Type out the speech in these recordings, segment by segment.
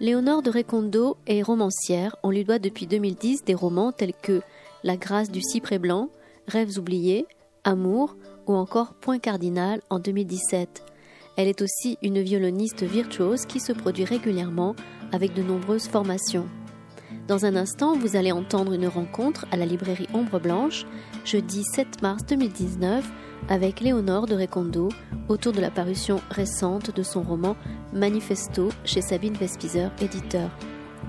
Léonore de Recondo est romancière. On lui doit depuis 2010 des romans tels que La grâce du cyprès blanc, Rêves oubliés, Amour ou encore Point cardinal en 2017. Elle est aussi une violoniste virtuose qui se produit régulièrement avec de nombreuses formations. Dans un instant, vous allez entendre une rencontre à la librairie Ombre Blanche, jeudi 7 mars 2019, avec Léonore de Recondo autour de la parution récente de son roman Manifesto chez Sabine Vespizer, éditeur.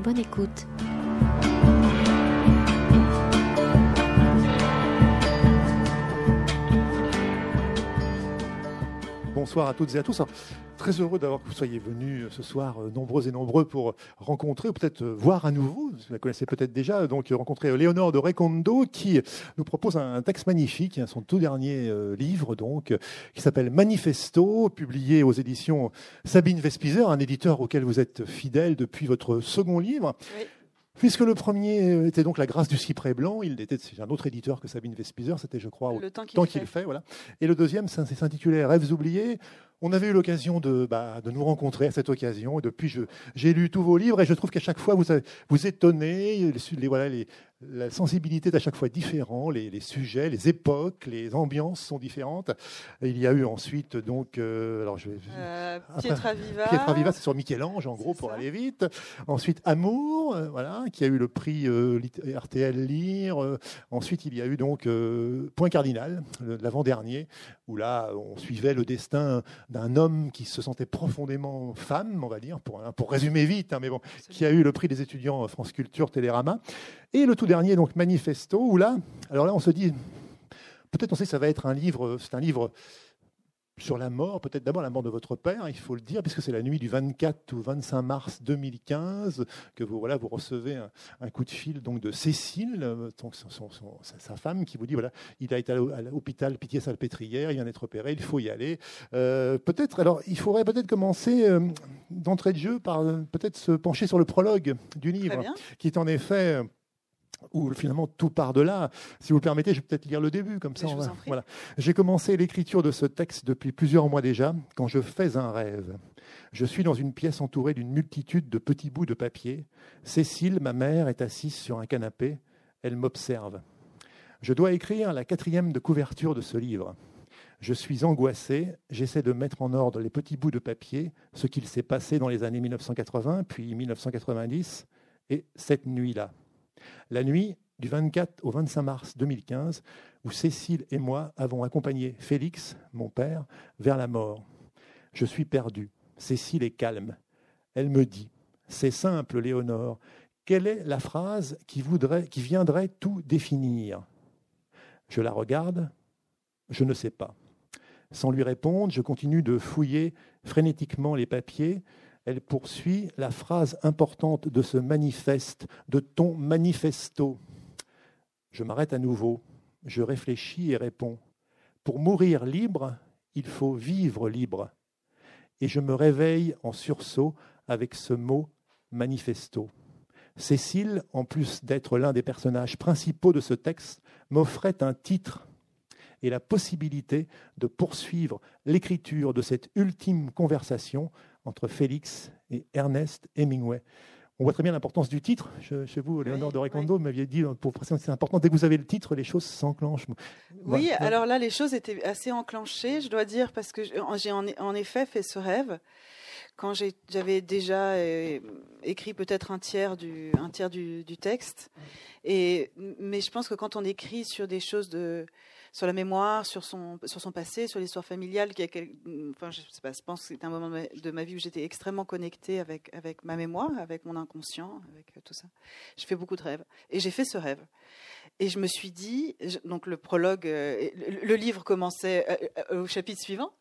Bonne écoute. Bonsoir à toutes et à tous. très heureux d'avoir que vous soyez venus ce soir, euh, nombreux et nombreux, pour rencontrer, ou peut-être euh, voir à nouveau, vous la connaissez peut-être déjà, donc rencontrer Léonore de Recondo, qui nous propose un texte magnifique, hein, son tout dernier euh, livre, donc, qui s'appelle Manifesto, publié aux éditions Sabine Vespizer, un éditeur auquel vous êtes fidèle depuis votre second livre. Puisque le premier était donc La grâce du cyprès blanc, il était un autre éditeur que Sabine Vespizer, c'était je crois le temps qu'il fait. voilà. Et le deuxième s'intitulait Rêves oubliés. On avait eu l'occasion de, bah, de, nous rencontrer à cette occasion. Et depuis, j'ai lu tous vos livres et je trouve qu'à chaque fois, vous, vous étonnez. Les, voilà, les, la sensibilité est à chaque fois différente, les, sujets, les époques, les ambiances sont différentes. il y a eu ensuite donc, euh, alors je vais, euh, Pietra Viva. Pietra Viva, c'est sur Michel-Ange en gros pour aller vite. Ensuite Amour, euh, voilà, qui a eu le prix RTL Lire. ensuite il y a eu donc Point Cardinal, l'avant-dernier, où là on suivait le destin d'un homme qui se sentait profondément femme, on va dire, pour, pour résumer vite, hein, mais bon, qui a eu le prix des étudiants France Culture Télérama. Et le tout dernier, donc Manifesto, où là, alors là, on se dit, peut-être on sait que ça va être un livre, c'est un livre sur la mort, peut-être d'abord la mort de votre père, il faut le dire, puisque c'est la nuit du 24 ou 25 mars 2015 que vous, voilà, vous recevez un, coup de fil donc, de Cécile, donc sa femme, qui vous dit voilà, il a été à l'hôpital Pitié-Salpêtrière, il vient d'être opéré, il faut y aller. Euh, peut-être, alors, il faudrait peut-être commencer euh, d'entrée de jeu par euh, peut-être se pencher sur le prologue du livre, qui est en effet où finalement tout part de là. Si vous le permettez, je vais peut-être lire le début, comme ça. voilà. J'ai commencé l'écriture de ce texte depuis plusieurs mois déjà, quand je fais un rêve. Je suis dans une pièce entourée d'une multitude de petits bouts de papier. Cécile, ma mère, est assise sur un canapé. Elle m'observe. Je dois écrire la quatrième de couverture de ce livre. Je suis angoissé, j'essaie de mettre en ordre les petits bouts de papier, ce qu'il s'est passé dans les années 1980, puis 1990, et cette nuit-là. La nuit du 24 au 25 mars 2015, où Cécile et moi avons accompagné Félix, mon père, vers la mort. Je suis perdu. Cécile est calme. Elle me dit C'est simple, Léonore. Quelle est la phrase qui, voudrait, qui viendrait tout définir? Je la regarde. Je ne sais pas. Sans lui répondre, je continue de fouiller frénétiquement les papiers elle poursuit la phrase importante de ce manifeste, de ton manifesto. Je m'arrête à nouveau, je réfléchis et réponds. Pour mourir libre, il faut vivre libre. Et je me réveille en sursaut avec ce mot manifesto. Cécile, en plus d'être l'un des personnages principaux de ce texte, m'offrait un titre et la possibilité de poursuivre l'écriture de cette ultime conversation entre Félix et Ernest Hemingway. On voit très bien l'importance du titre. Chez vous, Léonore de Recondo m'aviez dit, pour c'est important, dès que vous avez le titre, les choses s'enclenchent. Oui, alors là, les choses étaient assez enclenchées, je dois dire, parce que j'ai en effet fait ce rêve quand j'avais déjà euh, écrit peut-être un tiers du, un tiers du, du texte. Et, mais je pense que quand on écrit sur des choses de, sur la mémoire, sur son, sur son passé, sur l'histoire familiale. Qui a enfin, je, sais pas, je pense que c'est un moment de ma, vie où j'étais extrêmement connectée avec, avec ma mémoire, avec mon inconscient, avec euh, tout ça. Je fais beaucoup de rêves. Et j'ai fait ce rêve. Et je me suis dit, donc le prologue, euh, le livre commençait euh, au chapitre suivant.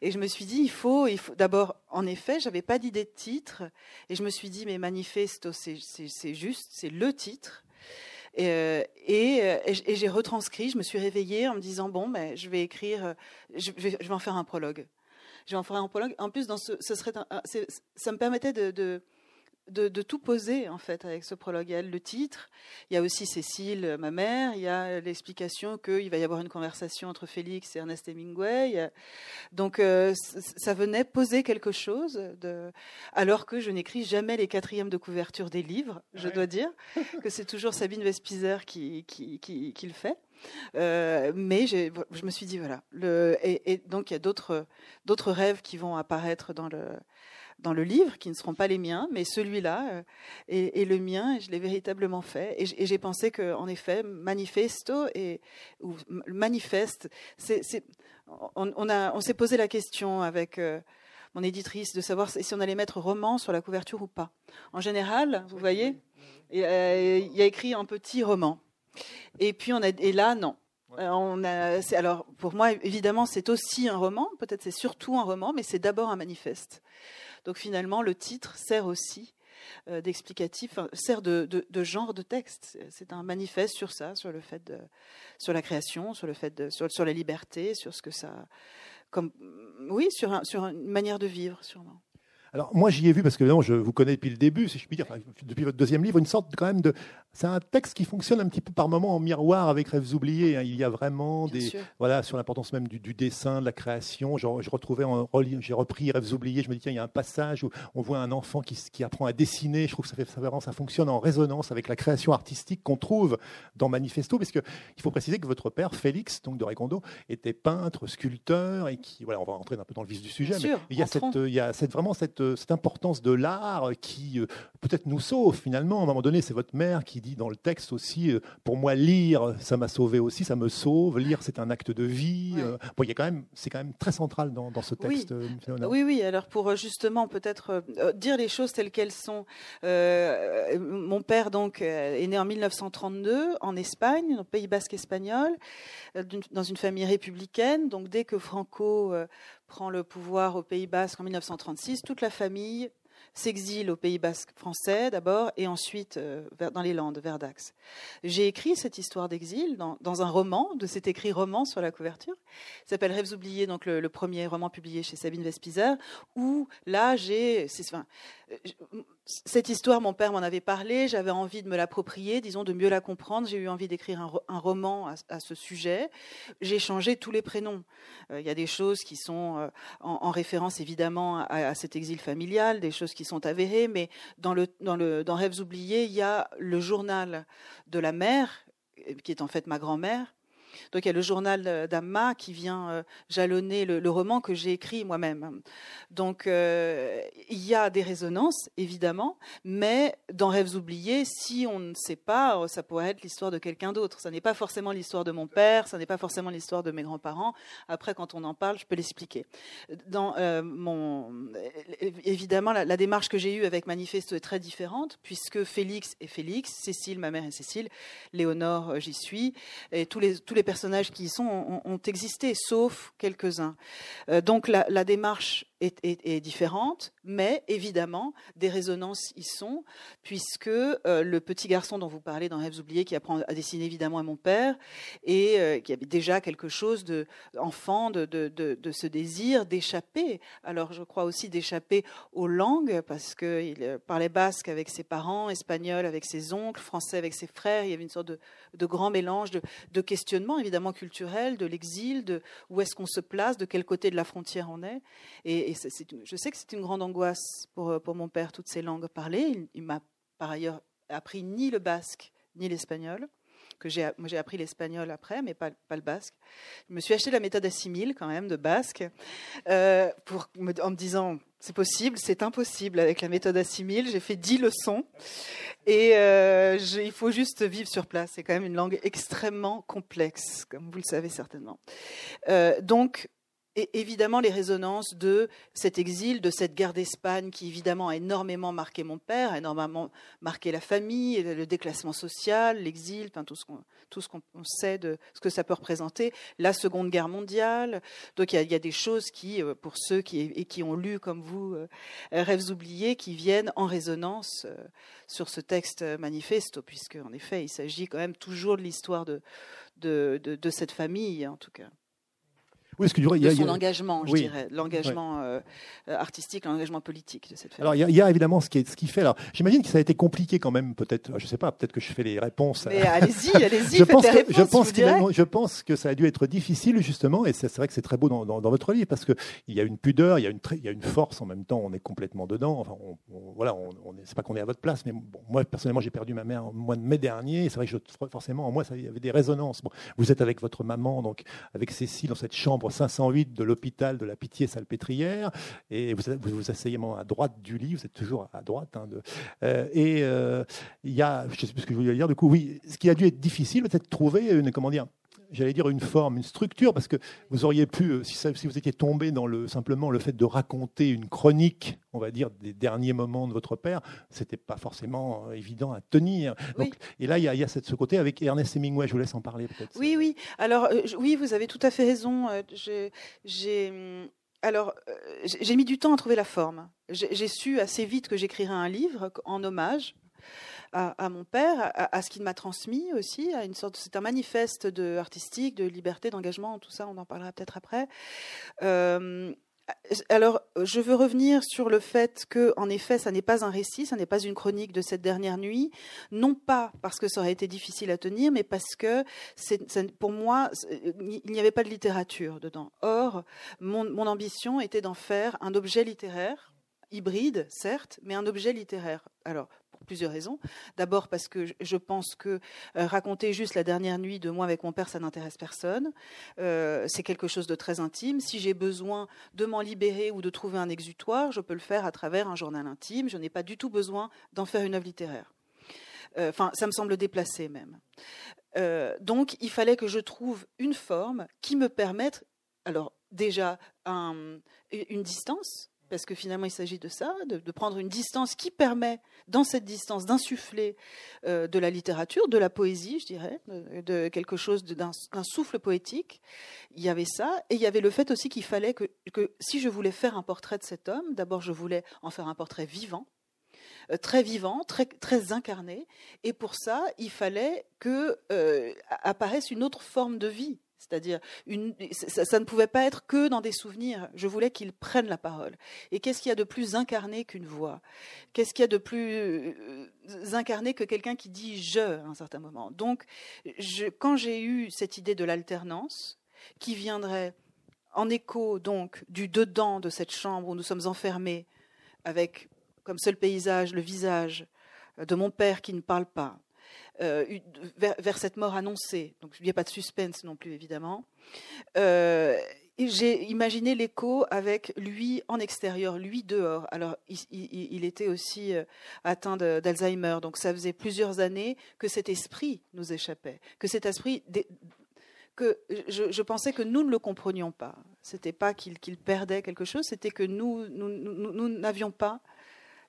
Et je me suis dit, il faut, il faut d'abord, en effet, j'avais pas d'idée de titre. Et je me suis dit, mais manifesto, c'est juste, c'est le titre. Euh, euh, et, j'ai retranscrit, je me suis réveillée en me disant, bon, mais je vais écrire, euh, je vais, je vais en faire un prologue. Je vais en faire un prologue. En plus, dans ce, ce serait ça me permettait de, tout poser en fait avec ce prologue. Il y a le titre, il y a aussi Cécile, ma mère, il y a l'explication qu'il va y avoir une conversation entre Félix et Ernest Hemingway. Donc euh, ça venait poser quelque chose, de... alors que je n'écris jamais les quatrièmes de couverture des livres, je dois dire, que c'est toujours Sabine Vespizer qui, qui, qui, le fait. Euh, mais je me suis dit voilà. Le, et, et donc il y a d'autres rêves qui vont apparaître dans le dans le livre, qui ne seront pas les miens, mais celui-là euh, est, le mien, et je l'ai véritablement fait. Et j'ai pensé qu'en effet, manifesto et ou manifeste, c'est, on, on, s'est posé la question avec euh, mon éditrice de savoir si on allait mettre roman sur la couverture ou pas. En général, vous voyez, euh, il y a écrit un petit roman. Et puis on a, et là, non. On a, alors pour moi, évidemment, c'est aussi un roman. Peut-être c'est surtout un roman, mais c'est d'abord un manifeste. Donc finalement, le titre sert aussi euh, d'explicatif, sert de, genre de texte. C'est un manifeste sur ça, sur le fait de, sur la création, sur le fait de, sur, la liberté, sur ce que ça, oui, sur une manière de vivre, sûrement. Alors moi j'y ai vu parce que je vous connais depuis le début, si je puis dire, depuis votre deuxième livre, une sorte quand même de, c'est un texte qui fonctionne un petit peu par moment en miroir avec Rêves oubliés. Hein. Il y a vraiment des, voilà, sur l'importance même du, dessin, de la création. Je, je retrouvais, j'ai repris Rêves oubliés. Je me dis tiens, il y a un passage où on voit un enfant qui, qui apprend à dessiner. Je trouve que ça fait ça, ça fonctionne en résonance avec la création artistique qu'on trouve dans Manifesto, parce que il faut préciser que votre père Félix, donc de Recondo, était peintre, sculpteur et qui, voilà, on va rentrer un peu dans le vif du sujet, mais il y a cette, il y a cette, vraiment cette, cette importance de l'art qui euh, peut-être nous sauve finalement. À un moment donné, c'est votre mère qui dit dans le texte aussi, euh, pour moi, lire, ça m'a sauvé aussi, ça me sauve. Lire, c'est un acte de vie. Euh. Bon, il y a quand même, c'est quand même très central dans, ce texte. Oui. oui, Alors pour justement peut-être dire les choses telles qu'elles sont, mon père donc est né en 1932 en Espagne, au Pays Basque espagnol, dans une famille républicaine. Donc dès que Franco prend le pouvoir au Pays Basque en 1936, toute la famille s'exile au Pays Basque français d'abord et ensuite euh, dans les Landes, vers Dax. J'ai écrit cette histoire d'exil dans, un roman, de cet écrit roman sur la couverture, qui s'appelle Rêves oubliés, donc le, premier roman publié chez Sabine Vespizer, où là j'ai, cette histoire, mon père m'en avait parlé, j'avais envie de me l'approprier, disons, de mieux la comprendre. J'ai eu envie d'écrire un, roman à, ce sujet. J'ai changé tous les prénoms. Euh, il y a des choses qui sont euh, en, référence évidemment à, cet exil familial, des choses qui sont avérées, mais dans, le, dans, le, dans Rêves oubliés, il y a le journal de la mère, qui est en fait ma grand-mère, donc il y a le journal d'Amma qui vient euh, jalonner le, roman que j'ai écrit moi-même. Donc euh, il y a des résonances, évidemment, mais dans Rêves oubliés, si on ne sait pas, ça pourrait être l'histoire de quelqu'un d'autre. Ça n'est pas forcément l'histoire de mon père, ça n'est pas forcément l'histoire de mes grands-parents. Après, quand on en parle, je peux l'expliquer. Euh, évidemment, la, démarche que j'ai eue avec Manifesto est très différente, puisque Félix est Félix, Cécile, ma mère est Cécile, Léonore, j'y suis, et tous les tous les personnages qui y sont ont, existé, sauf quelques-uns. Euh, donc la, démarche est, différente, mais évidemment, des résonances y sont, puisque euh, le petit garçon dont vous parlez dans Rêves oubliés, qui apprend à dessiner évidemment à mon père, et euh, qui avait déjà quelque chose de enfant, de, de, ce désir d'échapper. Alors je crois aussi d'échapper aux langues, parce qu'il parlait basque avec ses parents, espagnol avec ses oncles, français avec ses frères. Il y avait une sorte de, de grand mélange de, questionnements évidemment culturels, de l'exil, de où est-ce qu'on se place, de quel côté de la frontière on est. je sais que c'est une grande angoisse pour, pour mon père, toutes ces langues parlées. Il, m'a par ailleurs appris ni le basque ni l'espagnol j'ai, moi j'ai appris l'espagnol après, mais pas, pas, le basque. Je me suis acheté la méthode assimile quand même de basque, euh, pour, en me disant c'est possible, c'est impossible avec la méthode assimile. J'ai fait dix leçons et euh, il faut juste vivre sur place. C'est quand même une langue extrêmement complexe, comme vous le savez certainement. Euh, donc et évidemment les résonances de cet exil, de cette guerre d'Espagne qui évidemment a énormément marqué mon père, a énormément marqué la famille, le déclassement social, l'exil, tout ce qu'on sait de ce que ça peut représenter, la Seconde Guerre mondiale. Donc il y a, des choses qui, euh, pour ceux qui, ont lu comme vous euh, Rêves oubliés, qui viennent en résonance euh, sur ce texte manifesto, puisque en effet il s'agit quand même toujours de l'histoire de cette famille en tout cas. Oui, parce que, de son engagement, je dirais, l'engagement euh, artistique, l'engagement politique de cette famille. Alors, il y, a évidemment ce qui, ce qui fait. Alors, j'imagine que ça a été compliqué quand même, peut-être. Je ne sais pas, peut-être que je fais les réponses. Mais allez-y, allez-y, je, pense que, je, pense je pense que ça a dû être difficile, justement, et c'est vrai que c'est très beau dans, dans, votre livre, parce qu'il y a une pudeur, il y a une, il y a une force en même temps, on est complètement dedans. Enfin, on, voilà, on, on c'est pas qu'on est à votre place, mais bon, moi, personnellement, j'ai perdu ma mère au mois de mai dernier, c'est vrai que je, forcément, en moi, ça, il y avait des résonances. Bon, vous êtes avec votre maman, donc avec Cécile, dans cette chambre 508 de l'hôpital de la Pitié-Salpêtrière, et vous vous, asseyez à droite du lit, vous êtes toujours à droite. Hein, euh, et euh, il y a, je ne sais plus ce que je voulais dire, du coup, oui, ce qui a dû être difficile, peut-être trouver une, comment dire, j'allais dire une forme, une structure, parce que vous auriez pu, euh, si, si, vous étiez tombé dans le, simplement le fait de raconter une chronique, on va dire, des derniers moments de votre père, c'était pas forcément euh, évident à tenir. Donc, Et là, il y a, y a cette, ce côté avec Ernest Hemingway, je vous laisse en parler peut-être. Oui, oui. Alors, euh, oui, vous avez tout à fait raison. J'ai. Hum, alors, j'ai mis du temps à trouver la forme. J'ai su assez vite que j'écrirais un livre en hommage à, mon père, à, ce qu'il m'a transmis aussi, à une sorte, c'est un manifeste de artistique, de liberté, d'engagement, tout ça, on en parlera peut-être après. Euh, alors, je veux revenir sur le fait que, en effet, ça n'est pas un récit, ça n'est pas une chronique de cette dernière nuit, non pas parce que ça aurait été difficile à tenir, mais parce que, pour moi, il n'y avait pas de littérature dedans. Or, mon, mon ambition était d'en faire un objet littéraire, hybride, certes, mais un objet littéraire. Alors, plusieurs raisons. D'abord parce que je pense que euh, raconter juste la dernière nuit de moi avec mon père, ça n'intéresse personne. Euh, c'est quelque chose de très intime. Si j'ai besoin de m'en libérer ou de trouver un exutoire, je peux le faire à travers un journal intime. Je n'ai pas du tout besoin d'en faire une œuvre littéraire. Euh, enfin, ça me semble déplacé même. donc, il fallait que je trouve une forme qui me permette, alors déjà, une distance, parce que finalement il s'agit de ça, de, prendre une distance qui permet, dans cette distance, d'insuffler euh, de la littérature, de la poésie, je dirais, de, quelque chose d'un souffle poétique. Il y avait ça, et il y avait le fait aussi qu'il fallait que, si je voulais faire un portrait de cet homme, d'abord je voulais en faire un portrait vivant, euh, très vivant, très, incarné, et pour ça il fallait que euh, apparaisse une autre forme de vie c'est-à-dire, ça, ne pouvait pas être que dans des souvenirs. Je voulais qu'il prenne la parole. Et qu'est-ce qu'il y a de plus incarné qu'une voix? Qu'est-ce qu'il y a de plus euh, incarné que quelqu'un qui dit je à un certain moment? Donc, quand j'ai eu cette idée de l'alternance, qui viendrait en écho donc du dedans de cette chambre où nous sommes enfermés, avec comme seul paysage le visage de mon père qui ne parle pas, euh, vers, cette mort annoncée. Donc il n'y a pas de suspense non plus, évidemment. Euh, j'ai imaginé l'écho avec lui en extérieur, lui dehors. Alors, il, était aussi euh, atteint d'Alzheimer, donc ça faisait plusieurs années que cet esprit nous échappait, que cet esprit, que je, pensais que nous ne le comprenions pas. C'était pas qu'il perdait quelque chose, c'était que nous n'avions pas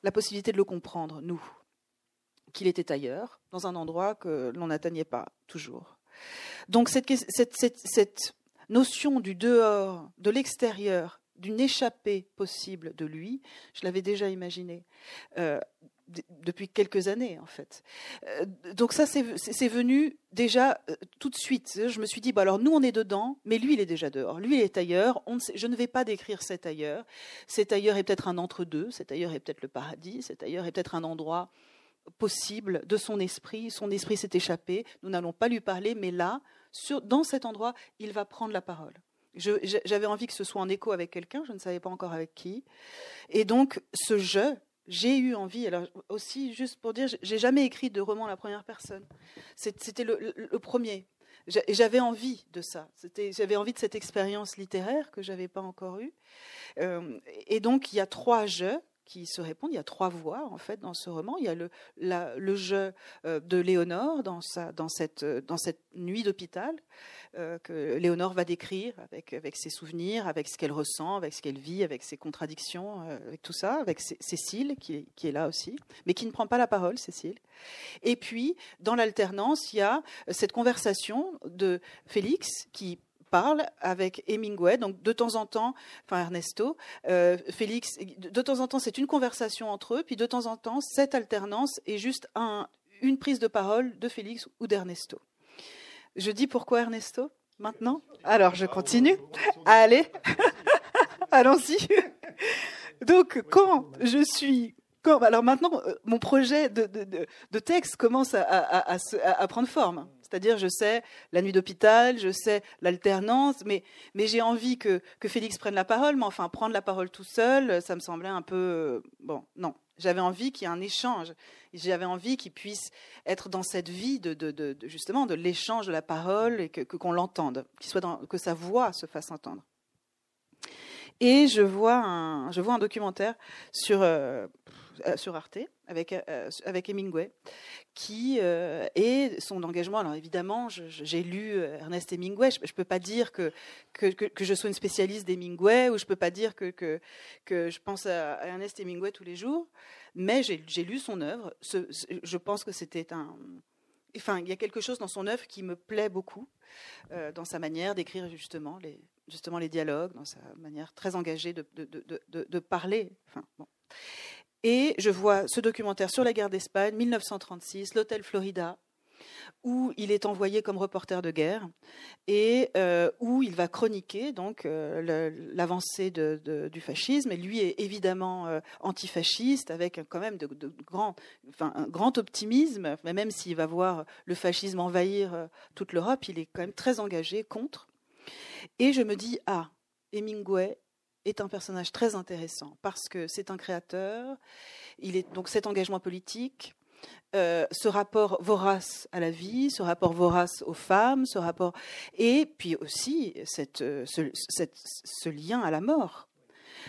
la possibilité de le comprendre, nous qu'il était ailleurs, dans un endroit que l'on n'atteignait pas toujours. Donc cette, notion du dehors, de l'extérieur, d'une échappée possible de lui, je l'avais déjà imaginé euh, depuis quelques années en fait. Euh, donc ça c'est venu déjà euh, tout de suite. Je me suis dit, bah alors nous on est dedans, mais lui il est déjà dehors. Lui il est ailleurs. Je ne vais pas décrire cet ailleurs. Cet ailleurs est peut-être un entre-deux. Cet ailleurs est peut-être le paradis. Cet ailleurs est peut-être un endroit possible de son esprit. Son esprit s'est échappé. Nous n'allons pas lui parler, mais là, dans cet endroit, il va prendre la parole. J'avais envie que ce soit en écho avec quelqu'un, je ne savais pas encore avec qui. Et donc, ce je, j'ai eu envie, alors aussi, juste pour dire, j'ai jamais écrit de roman à la première personne. C'était le, premier. J'avais envie de ça. J'avais envie de cette expérience littéraire que j'avais pas encore eue. Euh, et donc, il y a trois je qui se répondent. Il y a trois voix en fait dans ce roman. Il y a le, le jeu euh, de Léonore dans, sa, dans, cette, euh, dans cette nuit d'hôpital euh, que Léonore va décrire avec, avec ses souvenirs, avec ce qu'elle ressent, avec ce qu'elle vit, avec ses contradictions, avec tout ça, avec Cécile qui qui est là aussi, mais qui ne prend pas la parole, Cécile. Et puis, dans l'alternance, il y a cette conversation de Félix qui parle avec Hemingway. Donc de temps en temps, enfin Ernesto, euh, Félix, de temps en temps c'est une conversation entre eux, puis de temps en temps cette alternance est juste un, une prise de parole de Félix ou d'Ernesto. Je dis pourquoi Ernesto Maintenant? Alors, je continue. Allez, allons-y. Donc, quand je suis alors maintenant, euh, mon projet de, texte commence à, prendre forme. C'est-à-dire, je sais la nuit d'hôpital, je sais l'alternance, mais, j'ai envie que, Félix prenne la parole, mais enfin, prendre la parole tout seul, ça me semblait un peu... Euh, bon, non. J'avais envie qu'il y ait un échange. J'avais envie qu'il puisse être dans cette vie de, justement de l'échange de la parole et que qu'on l'entende, soit que sa voix se fasse entendre. Et je vois un, documentaire sur, euh, sur Arte avec, euh, avec Hemingway, qui est son engagement. Alors évidemment, j'ai lu Ernest Hemingway. Je ne peux pas dire que que, que, je sois une spécialiste d'Hemingway ou je peux pas dire que, que, que je pense à Ernest Hemingway tous les jours. Mais j'ai lu son œuvre. Je pense que c'était un. Enfin, il y a quelque chose dans son œuvre qui me plaît beaucoup, dans sa manière d'écrire justement les, justement les dialogues, dans sa manière très engagée de, de, parler. Enfin, bon. Et je vois ce documentaire sur la guerre d'Espagne, 1936, l'hôtel Florida, où il est envoyé comme reporter de guerre et euh, où il va chroniquer donc euh, l'avancée du fascisme. Et lui est évidemment euh, antifasciste avec quand même de, grands, enfin, un grand optimisme, même s'il va voir le fascisme envahir toute l'Europe, il est quand même très engagé contre. Et je me dis, ah, Hemingway est un personnage très intéressant parce que c'est un créateur, il est donc cet engagement politique, euh, ce rapport vorace à la vie, ce rapport vorace aux femmes, ce rapport et puis aussi cette, euh, ce, lien à la mort.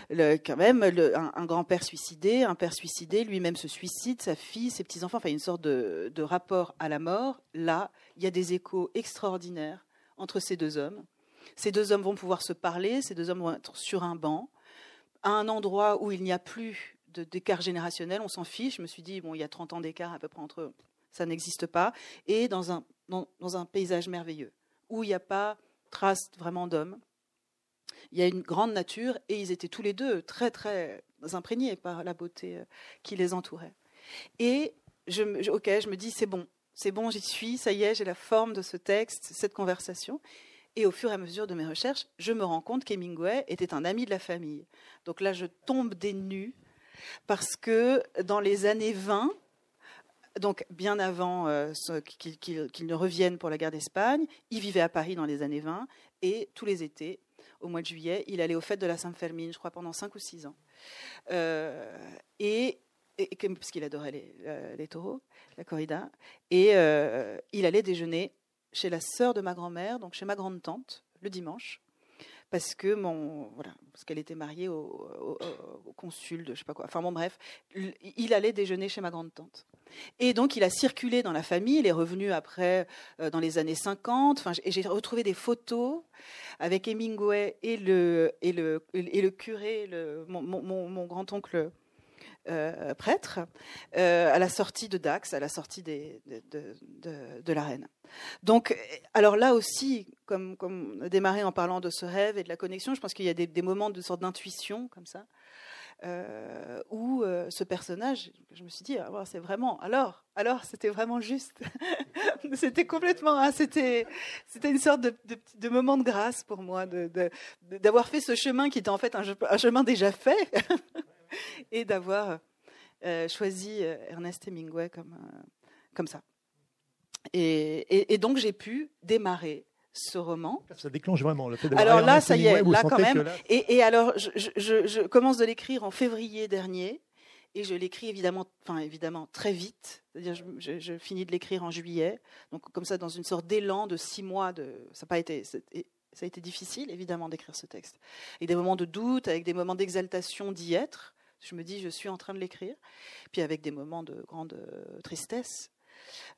Quand même, un, grand-père suicidé, un père suicidé, lui-même se suicide, sa fille, ses petits-enfants, enfin une sorte de, de rapport à la mort. Là, il y a des échos extraordinaires entre ces deux hommes. Ces deux hommes vont pouvoir se parler, ces deux hommes vont être sur un banc, à un endroit où il n'y a plus d'écart générationnel, on s'en fiche. Je me suis dit, bon, il y a 30 ans d'écart à peu près entre eux, ça n'existe pas. Et dans un, dans, un paysage merveilleux, où il n'y a pas trace vraiment d'hommes. Il y a une grande nature et ils étaient tous les deux très, très imprégnés par la beauté euh, qui les entourait. Et je, ok, je me dis, c'est bon, c'est bon, j'y suis, ça y est, j'ai la forme de ce texte, cette conversation. Et au fur et à mesure de mes recherches, je me rends compte qu'Hemingway était un ami de la famille. Donc là, je tombe des nues parce que dans les années 20, donc bien avant euh, qu'il ne revienne pour la guerre d'Espagne, il vivait à Paris dans les années 20 et tous les étés, au mois de juillet, il allait aux fêtes de la Sainte-Fermine, je crois pendant 5 ou 6 ans. Euh, et, parce qu'il adorait euh, les, taureaux, la corrida, et il allait déjeuner chez la sœur de ma grand-mère, donc chez ma grande-tante, le dimanche, parce que mon voilà, parce qu'elle était mariée au, consul de je sais pas quoi. Enfin bon bref, il allait déjeuner chez ma grande-tante. Et donc il a circulé dans la famille, il est revenu après euh, dans les années 50, enfin et j'ai retrouvé des photos avec Hemingway et le et le et le curé, le, mon, mon grand-oncle euh, prêtre, euh, à la sortie de Dax, à la sortie de, de, l'arène. Donc, alors là aussi, comme, comme démarrer en parlant de ce rêve et de la connexion, je pense qu'il y a des, moments de sorte d'intuition comme ça, euh, où ce personnage, je me suis dit, ah, c'est vraiment, alors, alors, c'était vraiment juste. c'était complètement, hein, c'était, c'était une sorte de, moment de grâce pour moi, d'avoir fait ce chemin qui était en fait un chemin déjà fait. et d'avoir euh, choisi euh, Ernest Hemingway comme, euh, comme ça. Et, donc j'ai pu démarrer ce roman. Ça déclenche vraiment le fait de Alors là, ça y est, là quand même. Et, alors, je, je, commence de l'écrire en février dernier. Et je l'écris évidemment, enfin évidemment très vite. C'est-à-dire, je, je, finis de l'écrire en juillet. Donc comme ça, dans une sorte d'élan de six mois. De, ça n'a pas été, ça a été difficile évidemment d'écrire ce texte. Avec des moments de doute, avec des moments d'exaltation d'y être. Je me dis, je suis en train de l'écrire, puis avec des moments de grande euh, tristesse.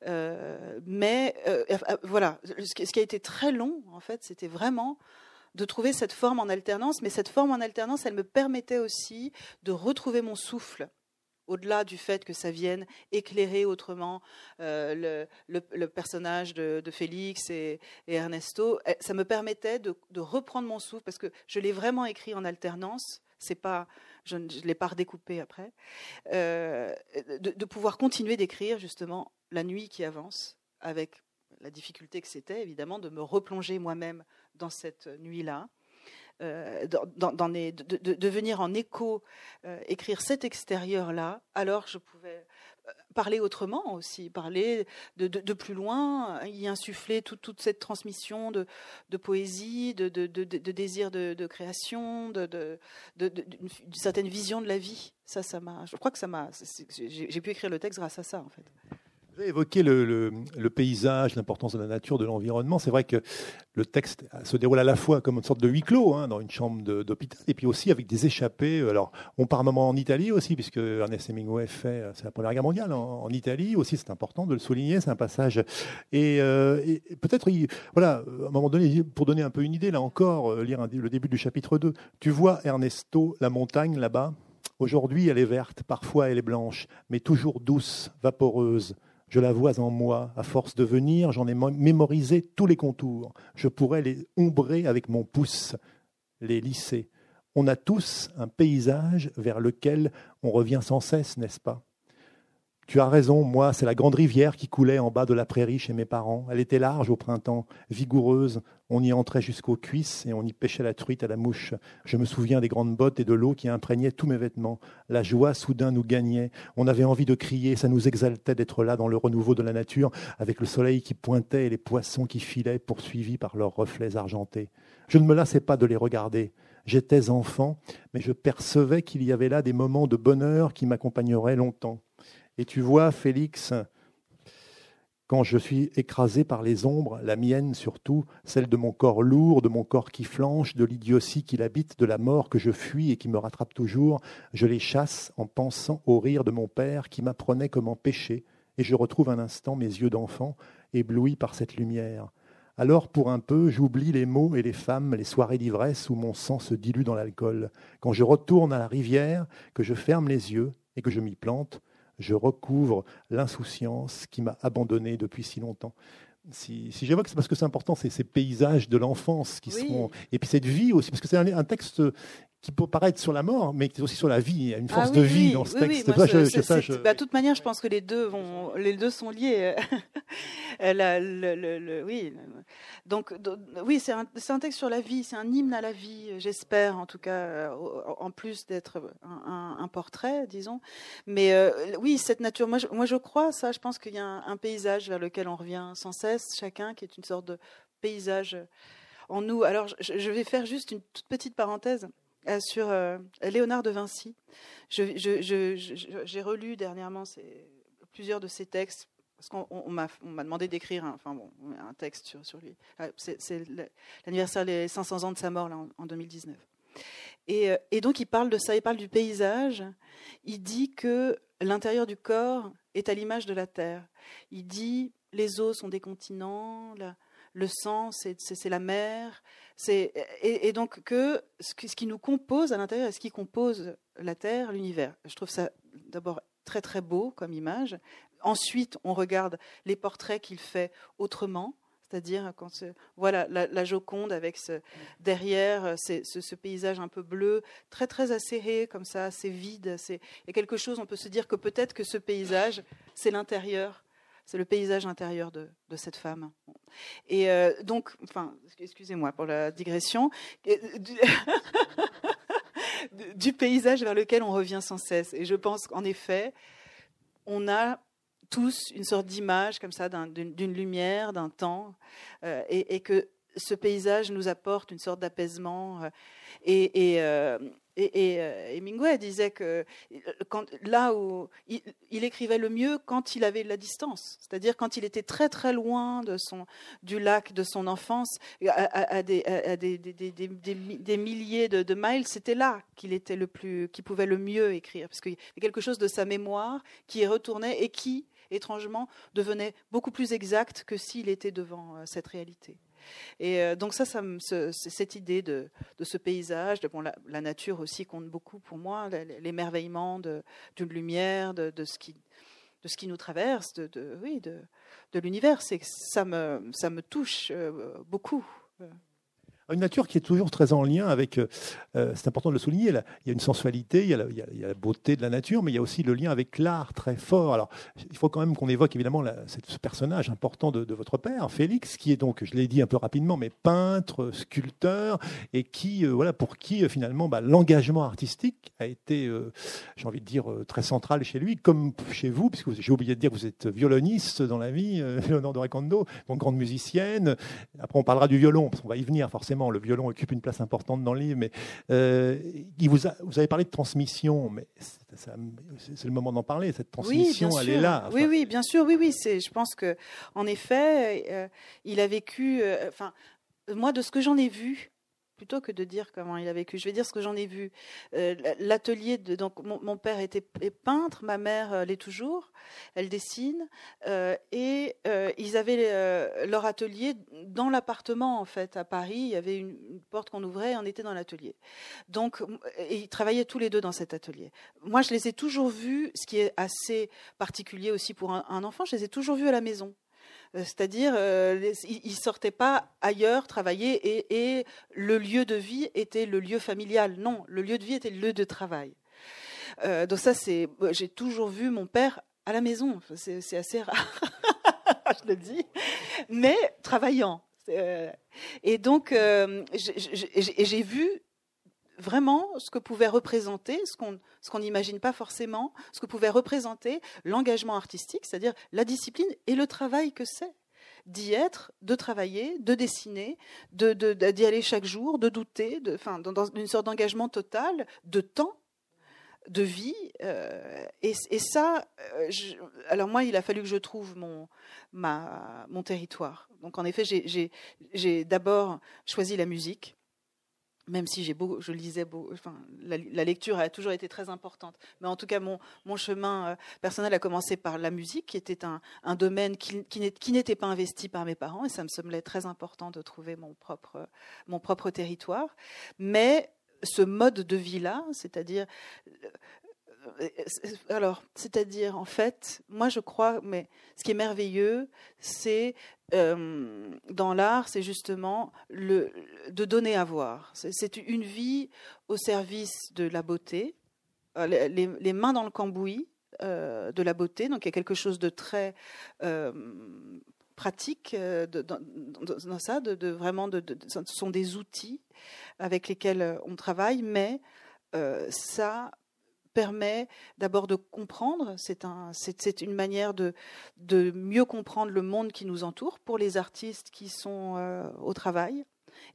Euh, mais euh, voilà, ce qui a été très long, en fait, c'était vraiment de trouver cette forme en alternance. Mais cette forme en alternance, elle me permettait aussi de retrouver mon souffle au-delà du fait que ça vienne éclairer autrement le, personnage de, Félix et, Ernesto, ça me permettait de, de, reprendre mon souffle parce que je l'ai vraiment écrit en alternance. C'est pas je ne l'ai pas redécoupé après, euh, de, pouvoir continuer d'écrire justement la nuit qui avance avec la difficulté que c'était évidemment de me replonger moi-même dans cette nuit-là. Euh, de, venir en écho euh, écrire cet extérieur-là, alors je pouvais parler autrement aussi, parler de, plus loin, y insuffler toute cette transmission de, poésie, de, désir de, création, d'une certaine vision de la vie. Ça, ça m'a. Je crois que ça m'a. J'ai pu écrire le texte grâce à ça, en fait. Vous avez évoqué le, paysage, l'importance de la nature, de l'environnement. C'est vrai que le texte se déroule à la fois comme une sorte de huis clos hein, dans une chambre d'hôpital, et puis aussi avec des échappées. Alors, on part un moment en Italie aussi, puisque Ernest Hemingway fait, c'est la Première Guerre mondiale en, Italie aussi. C'est important de le souligner. C'est un passage. Et, euh, peut-être, voilà, à un moment donné, pour donner un peu une idée, là encore, euh, lire le début du chapitre 2. Tu vois, Ernesto, la montagne là-bas? Aujourd'hui, elle est verte, parfois elle est blanche, mais toujours douce, vaporeuse. Je la vois en moi. À force de venir, j'en ai mémorisé tous les contours. Je pourrais les ombrer avec mon pouce, les lisser. On a tous un paysage vers lequel on revient sans cesse, n'est-ce pas? Tu as raison, moi, c'est la grande rivière qui coulait en bas de la prairie chez mes parents. Elle était large au printemps, vigoureuse. On y entrait jusqu'aux cuisses et on y pêchait la truite à la mouche. Je me souviens des grandes bottes et de l'eau qui imprégnaient tous mes vêtements. La joie soudain nous gagnait. On avait envie de crier, ça nous exaltait d'être là dans le renouveau de la nature, avec le soleil qui pointait et les poissons qui filaient, poursuivis par leurs reflets argentés. Je ne me lassais pas de les regarder. J'étais enfant, mais je percevais qu'il y avait là des moments de bonheur qui m'accompagneraient longtemps. Et tu vois, Félix, quand je suis écrasé par les ombres, la mienne surtout, celle de mon corps lourd, de mon corps qui flanche, de l'idiotie qui l'habite, de la mort que je fuis et qui me rattrape toujours, je les chasse en pensant au rire de mon père qui m'apprenait comment pécher, et je retrouve un instant mes yeux d'enfant, éblouis par cette lumière. Alors, pour un peu, j'oublie les mots et les femmes, les soirées d'ivresse où mon sang se dilue dans l'alcool. Quand je retourne à la rivière, que je ferme les yeux et que je m'y plante, je recouvre l'insouciance qui m'a abandonné depuis si longtemps. Si, j'évoque, c'est parce que c'est important, c'est ces paysages de l'enfance qui sont. Et puis cette vie aussi, parce que c'est un, texte qui peut paraître sur la mort, mais qui est aussi sur la vie. Il y a une force ah de vie dans ce texte. De toute manière, je pense que les deux vont, les deux sont liés. le, oui. Donc, oui, c'est un, un, texte sur la vie, c'est un hymne à la vie, j'espère, en tout cas, euh, en plus d'être un, portrait, disons. Mais euh, oui, cette nature, moi je, moi je crois ça. Je pense qu'il y a un, paysage vers lequel on revient sans cesse, chacun, qui est une sorte de paysage en nous. Alors, je vais faire juste une toute petite parenthèse. Euh, sur euh, Léonard de Vinci. J'ai relu dernièrement plusieurs de ses textes parce qu'on m'a demandé d'écrire un, enfin bon, un texte sur, lui. Ah, c'est l'anniversaire des 500 ans de sa mort là, en, 2019. Et, euh, et, donc il parle de ça, il parle du paysage. Il dit que l'intérieur du corps est à l'image de la terre. Il dit les os sont des continents, le sang c'est la mer, et, et, donc que ce, qui nous compose à l'intérieur est ce qui compose la Terre, l'univers. Je trouve ça d'abord très très beau comme image. Ensuite, on regarde les portraits qu'il fait autrement. C'est-à-dire quand voilà la, Joconde avec ce, derrière ce, ce, paysage un peu bleu, très très acéré comme ça, assez vide. Il y a quelque chose. On peut se dire que peut-être que ce paysage, c'est l'intérieur c'est le paysage intérieur de, cette femme. Et euh, donc, enfin, excusez-moi pour la digression, du, paysage vers lequel on revient sans cesse. Et je pense qu'en effet, on a tous une sorte d'image comme ça d'une lumière, d'un temps, euh, et, que ce paysage nous apporte une sorte d'apaisement. Euh, et, et, et, Hemingway disait que là où il, écrivait le mieux quand il avait la distance, c'est-à-dire quand il était très très loin du lac de son enfance, à, des, milliers de, miles, c'était là qu'il était le plus, qu'il pouvait le mieux écrire, parce qu'il y a quelque chose de sa mémoire qui retournait et qui, étrangement, devenait beaucoup plus exact que s'il était devant euh, cette réalité. Et euh, donc ça, ça cette idée de, ce paysage, de, bon, la, nature aussi compte beaucoup pour moi, l'émerveillement d'une lumière, de, ce qui, nous traverse, de, oui, de, l'univers. Ça me, ça me touche euh, beaucoup. Une nature qui est toujours très en lien avec, euh, euh, c'est important de le souligner, il y a une sensualité, il y a, la, beauté de la nature, mais il y a aussi le lien avec l'art très fort. Alors, il faut quand même qu'on évoque évidemment ce personnage important de, votre père, Félix, qui est donc, je l'ai dit un peu rapidement, mais peintre, sculpteur, et qui, euh, voilà, pour qui finalement bah, l'engagement artistique a été, j'ai envie de dire, très central chez lui, comme chez vous, puisque j'ai oublié de dire que vous êtes violoniste dans la vie, Léonore de Recondo, donc grande musicienne. Après, on parlera du violon, parce qu'on va y venir forcément le violon occupe une place importante dans le livre, mais euh, vous, vous, avez parlé de transmission, mais c'est le moment d'en parler. Cette transmission, elle est là. Oui, oui, bien sûr, oui, oui. Je pense que, en effet, euh, il a vécu. Euh, enfin, moi, de ce que j'en ai vu, plutôt que de dire comment il a vécu. Je vais dire ce que j'en ai vu. Euh, l'atelier donc mon, père était peintre, ma mère euh, l'est toujours. Elle dessine euh, et ils avaient leur atelier dans l'appartement en fait à Paris. Il y avait une, porte qu'on ouvrait et on était dans l'atelier. Donc ils travaillaient tous les deux dans cet atelier. Moi, je les ai toujours vus, ce qui est assez particulier aussi pour un enfant. Je les ai toujours vus à la maison. Euh, c'est-à-dire, euh, ils ne sortaient pas ailleurs travailler et, le lieu de vie était le lieu familial. Non, le lieu de vie était le lieu de travail. Euh, donc ça, c'est, j'ai toujours vu mon père à la maison. C'est, assez rare, je le dis, mais travaillant. Et donc, j'ai vu vraiment ce que pouvait représenter, ce qu'on n'imagine pas forcément, ce que pouvait représenter l'engagement artistique, c'est-à-dire la discipline et le travail que c'est d'y être, de travailler, de dessiner, d'y de, aller chaque jour, de douter, de, enfin, dans, sorte d'engagement total, de temps, de vie. Euh, et, ça, euh, alors moi, il a fallu que je trouve mon, ma, mon territoire. Donc en effet, j'ai d'abord choisi la musique même si j'ai beau, je lisais beau, enfin, la, lecture a toujours été très importante. Mais en tout cas, mon, mon chemin euh, personnel a commencé par la musique, qui était un, un domaine qui, qui n'était pas investi par mes parents, et ça me semblait très important de trouver mon propre, mon propre territoire. Mais ce mode de vie-là, c'est-à-dire alors, c'est-à-dire, en fait, moi je crois, mais ce qui est merveilleux, c'est euh, dans l'art, c'est justement de donner à voir. C'est une vie au service de la beauté, euh, les, mains dans le cambouis de la beauté. Donc il y a quelque chose de très pratique dans, ça, vraiment, ce sont des outils avec lesquels on travaille, mais ça permet d'abord de comprendre, c'est un, une manière de, mieux comprendre le monde qui nous entoure pour les artistes qui sont euh, au travail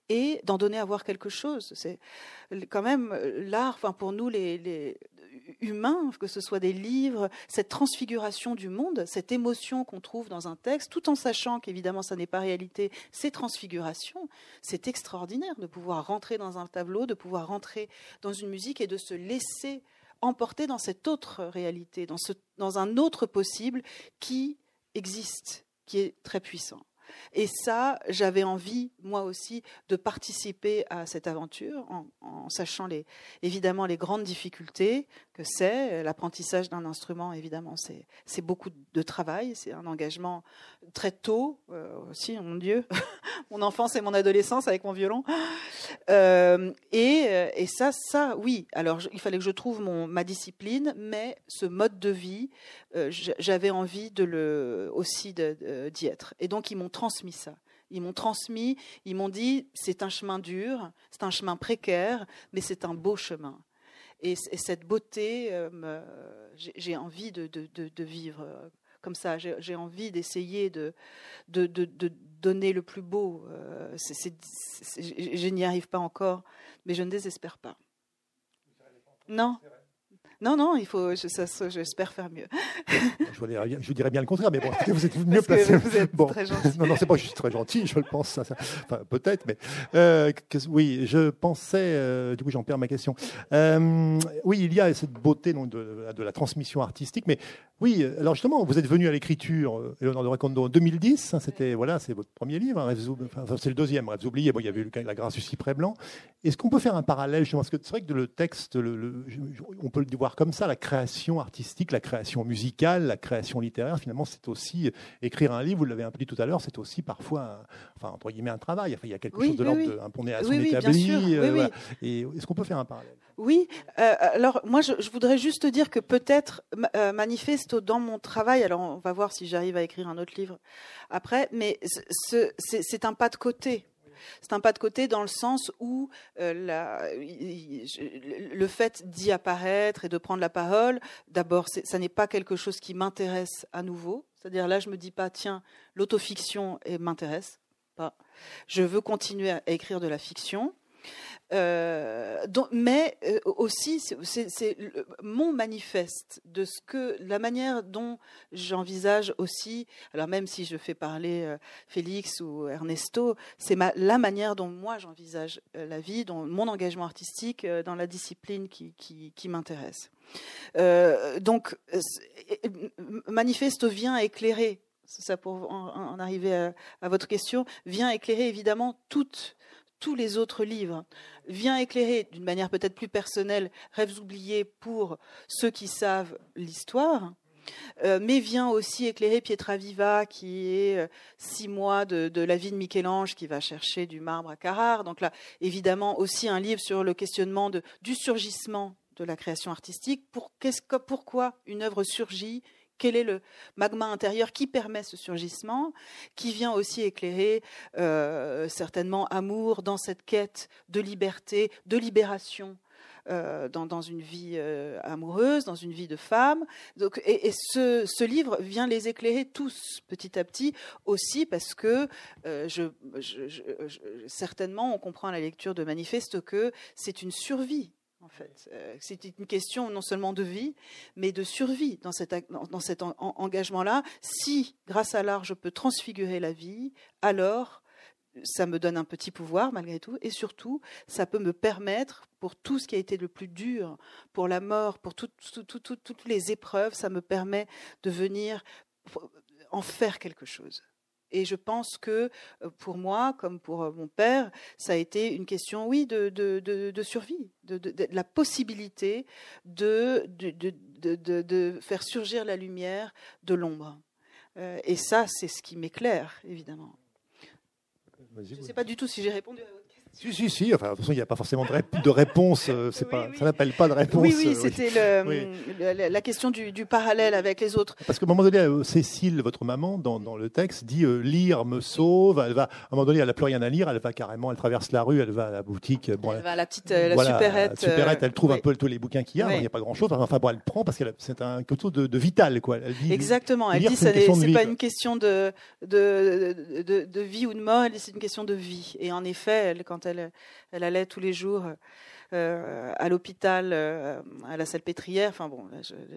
et d'en donner à voir quelque chose. C'est quand même l'art, enfin pour nous les, humains, que ce soit des livres, cette transfiguration du monde, cette émotion qu'on trouve dans un texte, tout en sachant qu'évidemment ça n'est pas réalité, ces transfigurations, c'est extraordinaire de pouvoir rentrer dans un tableau, de pouvoir rentrer dans une musique et de se laisser emporté dans cette autre réalité, dans, un autre possible qui existe, qui est très puissant. Et ça, j'avais envie, moi aussi, de participer à cette aventure en, sachant évidemment les grandes difficultés que c'est. L'apprentissage d'un instrument, évidemment, c'est beaucoup de travail, c'est un engagement très tôt euh, aussi, mon Dieu, mon enfance et mon adolescence avec mon violon. Euh, et, et, ça, ça, oui. Alors, il fallait que je trouve mon, ma discipline, mais ce mode de vie, euh, j'avais envie de le aussi d'y être. Et donc, ils m'ont transmis ça. Ils m'ont transmis, ils m'ont dit, c'est un chemin dur, c'est un chemin précaire, mais c'est un beau chemin. Et, cette beauté, euh, j'ai envie de, vivre euh, comme ça. J'ai envie d'essayer de, de, donner le plus beau. Euh, je n'y arrive pas encore, mais je ne désespère pas. Non, non, non, il faut, j'espère faire mieux. je, vous dirais bien, je dirais bien le contraire, mais bon, vous êtes mieux placé. Vous êtes bon. très gentil. Non, non, c'est pas juste très gentil, je le pense. enfin, peut-être, mais euh, oui, je pensais. Euh, du coup, j'en perds ma question. Euh, oui, il y a cette beauté donc, de, de, la transmission artistique, mais oui, alors justement, vous êtes venu à l'écriture, Léonard de Recondo, en 2010. Hein, c'était voilà, c'est votre premier livre. Hein, enfin, c'est le deuxième. Rêves oubliés. Bon, il y avait eu la grâce du cyprès blanc. Est-ce qu'on peut faire un parallèle Parce que c'est vrai que le texte, le, on peut le voir comme ça. La création artistique, la création musicale, la création littéraire, finalement, c'est aussi écrire un livre. Vous l'avez un peu dit tout à l'heure, c'est aussi parfois, un, enfin entre guillemets, un travail. Enfin, il y a quelque chose de l'ordre d'un poney à son établi. Euh, Et est-ce qu'on peut faire un parallèle? Oui. Euh, alors moi, je, voudrais juste dire que peut-être euh, manifeste dans mon travail. Alors on va voir si j'arrive à écrire un autre livre après, mais c'est un pas de côté c'est un pas de côté dans le sens où euh, le fait d'y apparaître et de prendre la parole, d'abord, ça n'est pas quelque chose qui m'intéresse à nouveau. C'est-à-dire là, je me dis pas, tiens, l'autofiction m'intéresse. Pas. Je veux continuer à écrire de la fiction. Euh, mais euh, aussi, c'est mon manifeste de ce que la manière dont j'envisage aussi. Alors même si je fais parler euh, Félix ou Ernesto, c'est la manière dont moi j'envisage la vie, dont mon engagement artistique dans la discipline qui, m'intéresse. donc, manifeste vient éclairer ça pour en, arriver à, à, votre question, vient éclairer évidemment toute tous les autres livres, vient éclairer d'une manière peut-être plus personnelle Rêves oubliés pour ceux qui savent l'histoire, euh, mais vient aussi éclairer Pietraviva, qui est euh, six mois de, la vie de Michel-Ange, qui va chercher du marbre à Carrare. Donc là, évidemment, aussi un livre sur le questionnement du surgissement de la création artistique. pourquoi une œuvre surgit quel est le magma intérieur qui permet ce surgissement, qui vient aussi éclairer euh, certainement amour dans cette quête de liberté, de libération euh, dans, une vie euh, amoureuse, dans une vie de femme. Donc, et, ce, livre vient les éclairer tous petit à petit aussi parce que certainement on comprend à la lecture de Manifeste que c'est une survie en fait. Euh, c'est une question non seulement de vie, mais de survie dans cet, dans cet engagement-là. Si, grâce à l'art, je peux transfigurer la vie, alors ça me donne un petit pouvoir malgré tout, et surtout, ça peut me permettre, pour tout ce qui a été le plus dur, pour la mort, pour toutes les épreuves, ça me permet de venir en faire quelque chose. Et je pense que euh, pour moi, comme pour euh, mon père, ça a été une question, oui, de, de, de, survie, de, la possibilité de, de, faire surgir la lumière de l'ombre. Euh, et ça, c'est ce qui m'éclaire, évidemment. Je ne sais pas du tout si j'ai répondu à votre si, si, si. Enfin, de toute façon, il n'y a pas forcément de, réponse. Euh, c'est pas, Ça n'appelle pas de réponse. Oui, oui, euh, c'était la question du, parallèle avec les autres. Parce qu'à un moment donné, euh, Cécile, votre maman, dans, le texte, dit lire me sauve. Elle va, à un moment donné, elle n'a plus rien à lire. Elle va carrément, elle traverse la rue, elle va à la boutique. Bon, elle, va à la petite la supérette. elle trouve un peu tous les bouquins qu'il y a. Il n'y a pas grand-chose. Enfin, bon, elle prend parce que c'est un quelque chose de, vital. Quoi. Elle dit, Exactement. Elle dit, ce n'est pas une question de, de, de, vie ou de mort, c'est une question de vie. Et en effet, elle, quand elle allait tous les jours euh, à l'hôpital, euh, à la salle pétrière. Enfin bon,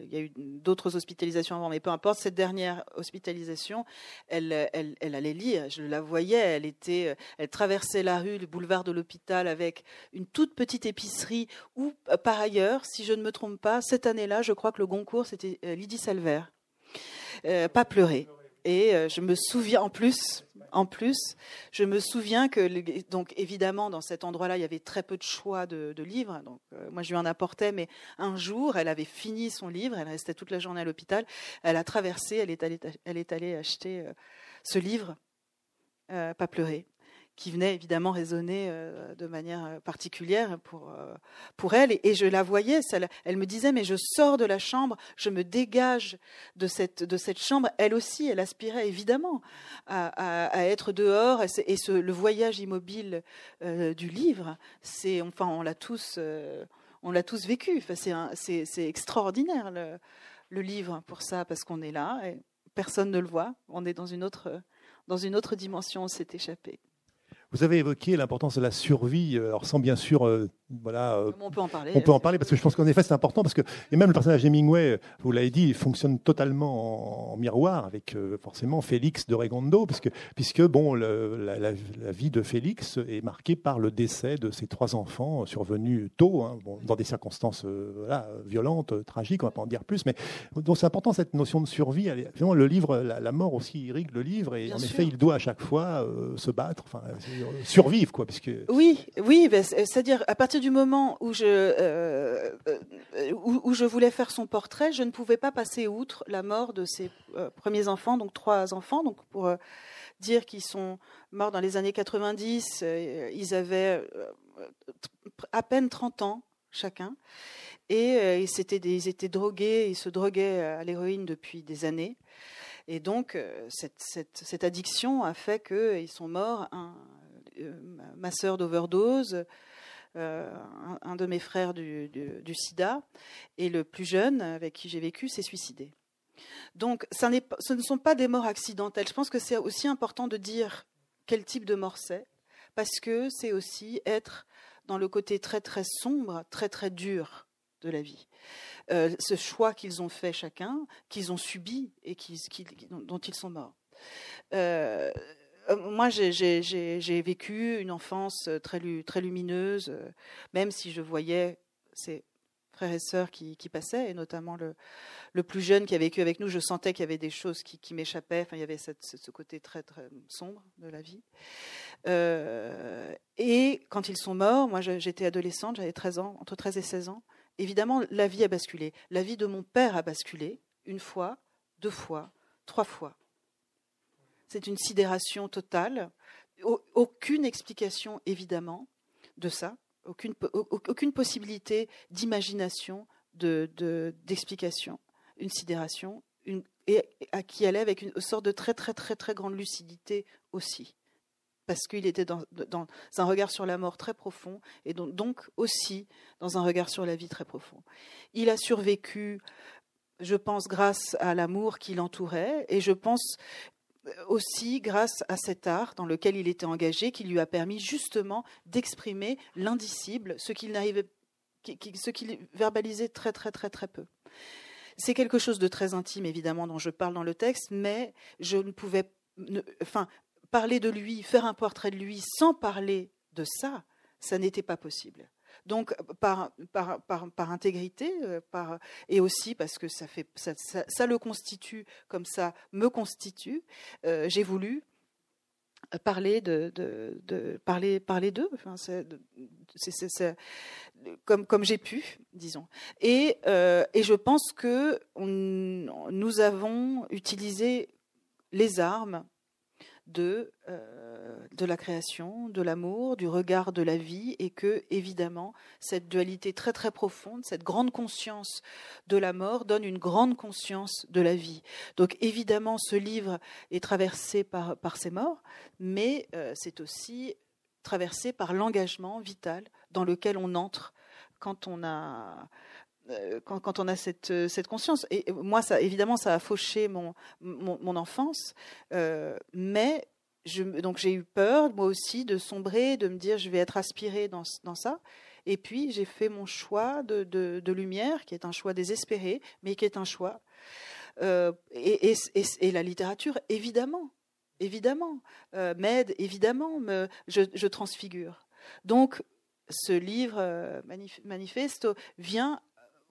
il y a eu d'autres hospitalisations avant, mais peu importe. Cette dernière hospitalisation, elle, allait lire. Je la voyais. Elle était, elle traversait la rue, le boulevard de l'hôpital, avec une toute petite épicerie. Où, par ailleurs, si je ne me trompe pas, cette année-là, je crois que le Goncourt, c'était euh, Lydie Salver. pas pleurer. Et je me souviens en plus, en plus, je me souviens que, donc évidemment, dans cet endroit-là, il y avait très peu de choix de, livres. Donc, euh, moi, je lui en apportais, mais un jour, elle avait fini son livre, elle restait toute la journée à l'hôpital. Elle a traversé, elle est allée, acheter euh, ce livre, euh, Pas pleurer qui venait évidemment résonner euh, de manière euh, particulière pour, euh, pour elle. Et, je la voyais, elle me disait, mais je sors de la chambre, je me dégage de cette, de cette chambre. Elle aussi, elle aspirait évidemment à, à, être dehors. Et, le voyage immobile du livre, c'est, enfin, on l'a tous, tous vécu. Enfin, c'est extraordinaire le, le livre pour ça, parce qu'on est là personne ne le voit. On est dans une autre, dans une autre dimension, on s'est échappé. Vous avez évoqué l'importance de la survie, alors sans bien sûr euh, voilà, euh, on peut en parler. On peut en parler parce que je pense qu'en effet c'est important parce que et même le personnage d'Hemingway, vous l'avez dit, fonctionne totalement en, miroir avec euh, forcément Félix de Regondo puisque puisque bon la, vie de Félix est marquée par le décès de ses trois enfants survenus tôt, hein, dans des circonstances euh, violentes, tragiques, on va pas en dire plus, mais donc c'est important cette notion de survie. Finalement, le livre, la, mort aussi irrigue le livre et en effet il doit à chaque fois se battre, enfin survivre quoi, puisque oui, oui, ben, c'est-à-dire à partir du moment où je, euh, euh, où, je voulais faire son portrait, je ne pouvais pas passer outre la mort de ses euh, premiers enfants, donc trois enfants. Donc pour dire qu'ils sont morts dans les années 90, ils avaient à peine 30 ans chacun. Et ils, étaient ils étaient drogués, ils se droguaient à l'héroïne depuis des années. Et donc, cette, cette, cette addiction a fait qu'ils sont morts. Un, ma sœur d'overdose, euh, un, de mes frères du, sida, et le plus jeune avec qui j'ai vécu s'est suicidé. Donc ce ne sont pas des morts accidentelles. Je pense que c'est aussi important de dire quel type de mort c'est, parce que c'est aussi être dans le côté très très sombre, très très dur de la vie. Euh, ce choix qu'ils ont fait chacun, qu'ils ont subi et dont ils sont morts. Euh, moi, j'ai vécu une enfance euh, très, lumineuse, euh, même si je voyais ces frères et sœurs qui, passaient, et notamment le, le, plus jeune qui a vécu avec nous, je sentais qu'il y avait des choses qui, m'échappaient. Enfin, il y avait ce côté très, très sombre de la vie. et quand ils sont morts, moi, j'étais adolescente, j'avais 13 ans, entre 13 et 16 ans. Évidemment, la vie a basculé. La vie de mon père a basculé une fois, deux fois, trois fois. C'est une sidération totale. Aucune explication, évidemment, de ça. Aucune, aucune possibilité d'imagination, d'explication. De, une sidération, une, et à qui est avec une sorte de très, très, très, très grande lucidité aussi. Parce qu'il était dans, dans, un regard sur la mort très profond et donc, donc aussi dans un regard sur la vie très profond. Il a survécu je pense, grâce à l'amour qui l'entourait, et je pense aussi grâce à cet art dans lequel il était engagé, qui lui a permis justement d'exprimer l'indicible, ce qu'il verbalisait très très très très peu. C'est quelque chose de très intime évidemment dont je parle dans le texte, mais je ne pouvais, enfin, parler de lui, faire un portrait de lui sans parler de ça, ça n'était pas possible. Donc, par, par, par, par intégrité, euh, par, et aussi parce que ça, fait, ça, ça, le constitue comme ça me constitue, euh, j'ai voulu parler de, de, parler parler d'eux. Enfin c'est, comme comme j'ai pu disons. Et euh, et je pense que nous avons utilisé les armes de, euh, de la création, de l'amour, du regard de la vie, et que, évidemment, cette dualité très très profonde, cette grande conscience de la mort donne une grande conscience de la vie. Donc, évidemment, ce livre est traversé par, par ces morts, mais euh, c'est aussi traversé par l'engagement vital dans lequel on entre quand on a euh, quand, on a cette, cette, conscience. Et moi, évidemment, ça a fauché mon, enfance, euh, mais donc j'ai eu peur, moi aussi, de sombrer, de me dire je vais être aspirée dans, ça. Et puis, j'ai fait mon choix de, lumière, qui est un choix désespéré, mais qui est un choix. Euh, et, la littérature, évidemment, évidemment, m'aide, évidemment, me, je, transfigure. Donc, ce livre Manifesto vient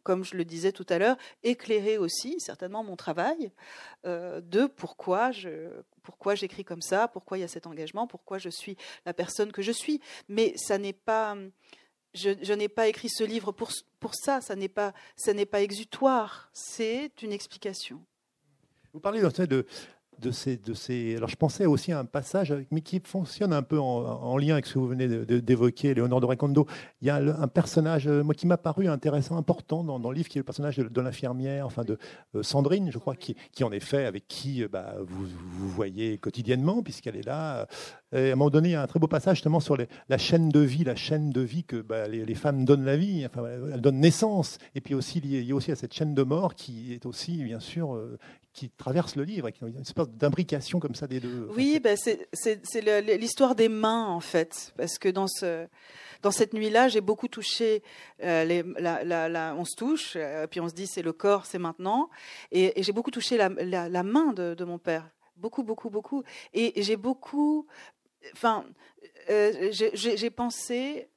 comme je le disais tout à l'heure, éclairer aussi certainement mon travail euh, de pourquoi je, pourquoi j'écris comme ça, pourquoi il y a cet engagement, pourquoi je suis la personne que je suis. Mais ça n'est pas, je, n'ai pas écrit ce livre pour, pour ça, ça n'est pas, ça n'est pas exutoire, c'est une explication. Vous parlez de, de ces, de ces. Alors, je pensais aussi à un passage, mais qui fonctionne un peu en, lien avec ce que vous venez d'évoquer, Léonore de Recondo. Il y a un personnage, euh, moi, qui m'a paru intéressant, important dans, le livre, qui est le personnage de, l'infirmière, enfin de euh, Sandrine, je crois, qui, qui, en effet, avec qui euh, bah, vous, vous voyez quotidiennement, puisqu'elle est là. Et à un moment donné, il y a un très beau passage justement sur la chaîne de vie, la chaîne de vie que bah, les, femmes donnent la vie, enfin, elles donnent naissance, et puis aussi lié, aussi à cette chaîne de mort qui est aussi, bien sûr, qui traverse le livre, qui une espèce d'imbrication comme ça des deux. Oui, c'est l'histoire des mains en fait, parce que dans ce dans cette nuit-là, j'ai beaucoup touché. Euh, les, la, la, on se touche, euh, puis on se dit c'est le corps, c'est maintenant, et, j'ai beaucoup touché la, la main de, de, mon père, beaucoup, beaucoup, beaucoup, et j'ai beaucoup, enfin, euh, j'ai pensé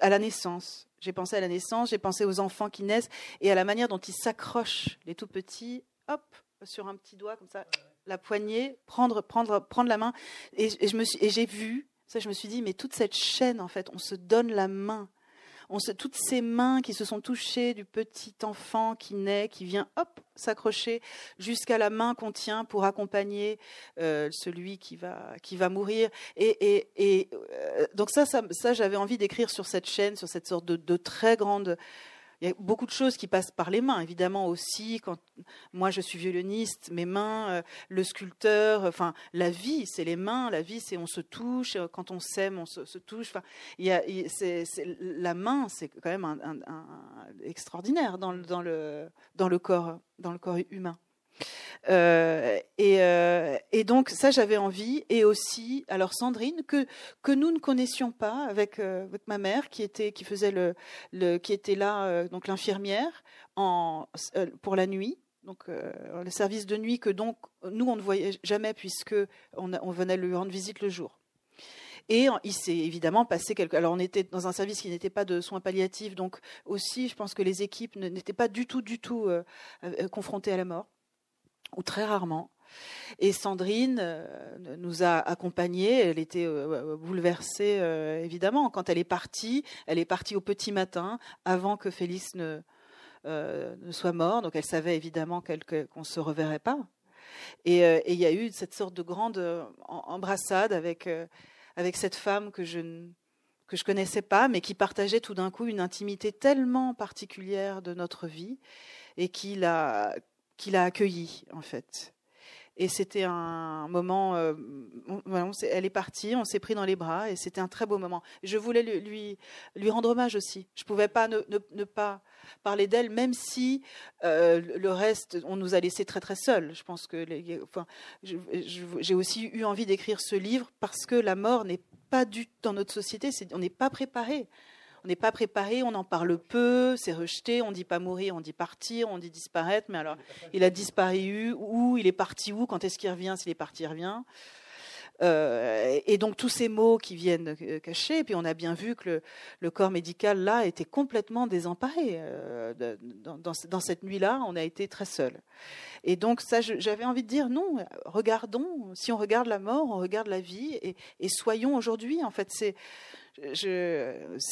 à la naissance. J'ai pensé à la naissance, j'ai pensé aux enfants qui naissent et à la manière dont ils s'accrochent, les tout petits, hop, sur un petit doigt comme ça, la poignée, prendre, prendre, prendre la main. Et, je me suis, et j'ai vu, ça, je me suis dit, mais toute cette chaîne, en fait, on se donne la main on se, toutes ces mains qui se sont touchées du petit enfant qui naît, qui vient, hop, s'accrocher jusqu'à la main qu'on tient pour accompagner euh, celui qui va, qui va mourir. Et, euh, donc ça, ça, j'avais envie d'écrire sur cette chaîne, sur cette sorte de très grande il y a beaucoup de choses qui passent par les mains, évidemment aussi. Quand moi je suis violoniste, mes mains, euh, le sculpteur, enfin la vie, c'est les mains. La vie, c'est on se touche. Euh, quand on s'aime, on se, touche. Enfin, la main, c'est quand même extraordinaire dans le corps humain. Euh, et, euh, et, donc ça j'avais envie et aussi alors Sandrine que nous ne connaissions pas avec, euh, avec ma mère qui était qui faisait le, qui était là donc l'infirmière en pour la nuit donc le service de nuit que donc nous on ne voyait jamais puisque on venait lui rendre visite le jour. Et il s'est évidemment passé quelque. Alors, on était dans un service qui n'était pas de soins palliatifs, donc aussi, je pense que les équipes n'étaient pas du tout, du tout confrontées à la mort ou très rarement. Et Sandrine euh, nous a accompagnés. Elle était euh, bouleversée, euh, évidemment. Quand elle est partie, elle est partie au petit matin, avant que Félix ne, ne soit mort. Donc elle savait évidemment qu'on ne se reverrait pas. Et il y a eu cette sorte de grande embrassade avec, avec cette femme que je ne que je connaissais pas, mais qui partageait tout d'un coup une intimité tellement particulière de notre vie et qui l'a qu'il a accueilli en fait. Et c'était un moment, euh, elle est partie, on s'est pris dans les bras et c'était un très beau moment. Je voulais lui, lui, rendre hommage aussi. Je ne pouvais pas ne, pas parler d'elle, même si euh, le reste, on nous a laissés très très seuls. Je pense que, enfin, j'ai aussi eu envie d'écrire ce livre parce que la mort n'est pas du dans notre société, on n'est pas préparé on n'est pas préparé, on en parle peu, c'est rejeté, on dit pas mourir, on dit partir, on dit disparaître, mais alors il a disparu où, il est parti où, quand est-ce qu'il revient, s'il est parti, revient. Euh, et donc tous ces mots qui viennent euh, cacher, et puis on a bien vu que le, corps médical là était complètement désemparé. Euh, dans, cette nuit-là, on a été très seul. Et donc ça, j'avais envie de dire non, regardons, si on regarde la mort, on regarde la vie, et, soyons aujourd'hui. En fait, c'est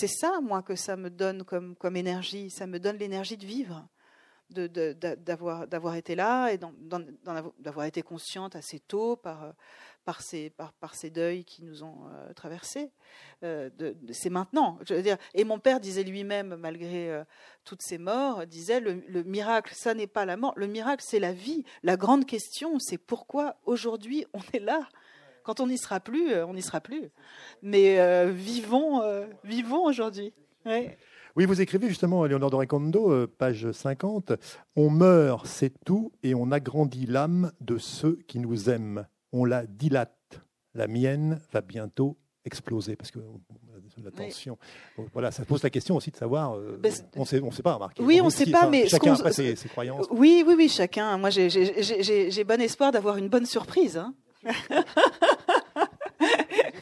ça, moi, que ça me donne comme, énergie. Ça me donne l'énergie de vivre, d'avoir été là et d'avoir été consciente assez tôt par, par, ces, deuils qui nous ont euh, traversés. Euh, c'est maintenant. Et mon père disait lui-même, malgré euh, toutes ces morts, disait le, le miracle, ça n'est pas la mort. Le miracle, c'est la vie. La grande question, c'est pourquoi aujourd'hui on est là. Quand on n'y sera plus, on n'y sera plus. Mais vivons, vivons aujourd'hui. Oui, vous écrivez justement, Léonore de Recondo, page 50, On meurt, c'est tout, et on agrandit l'âme de ceux qui nous aiment. On la dilate. La mienne va bientôt exploser, parce que la tension. Voilà, ça pose la question aussi de savoir. Ben, on sait, ne sait pas, Marc. Oui, on ne sait pas, mais chacun a ses, croyances. Oui, oui, oui, chacun. Moi, j'ai bon espoir d'avoir une bonne surprise. Hein.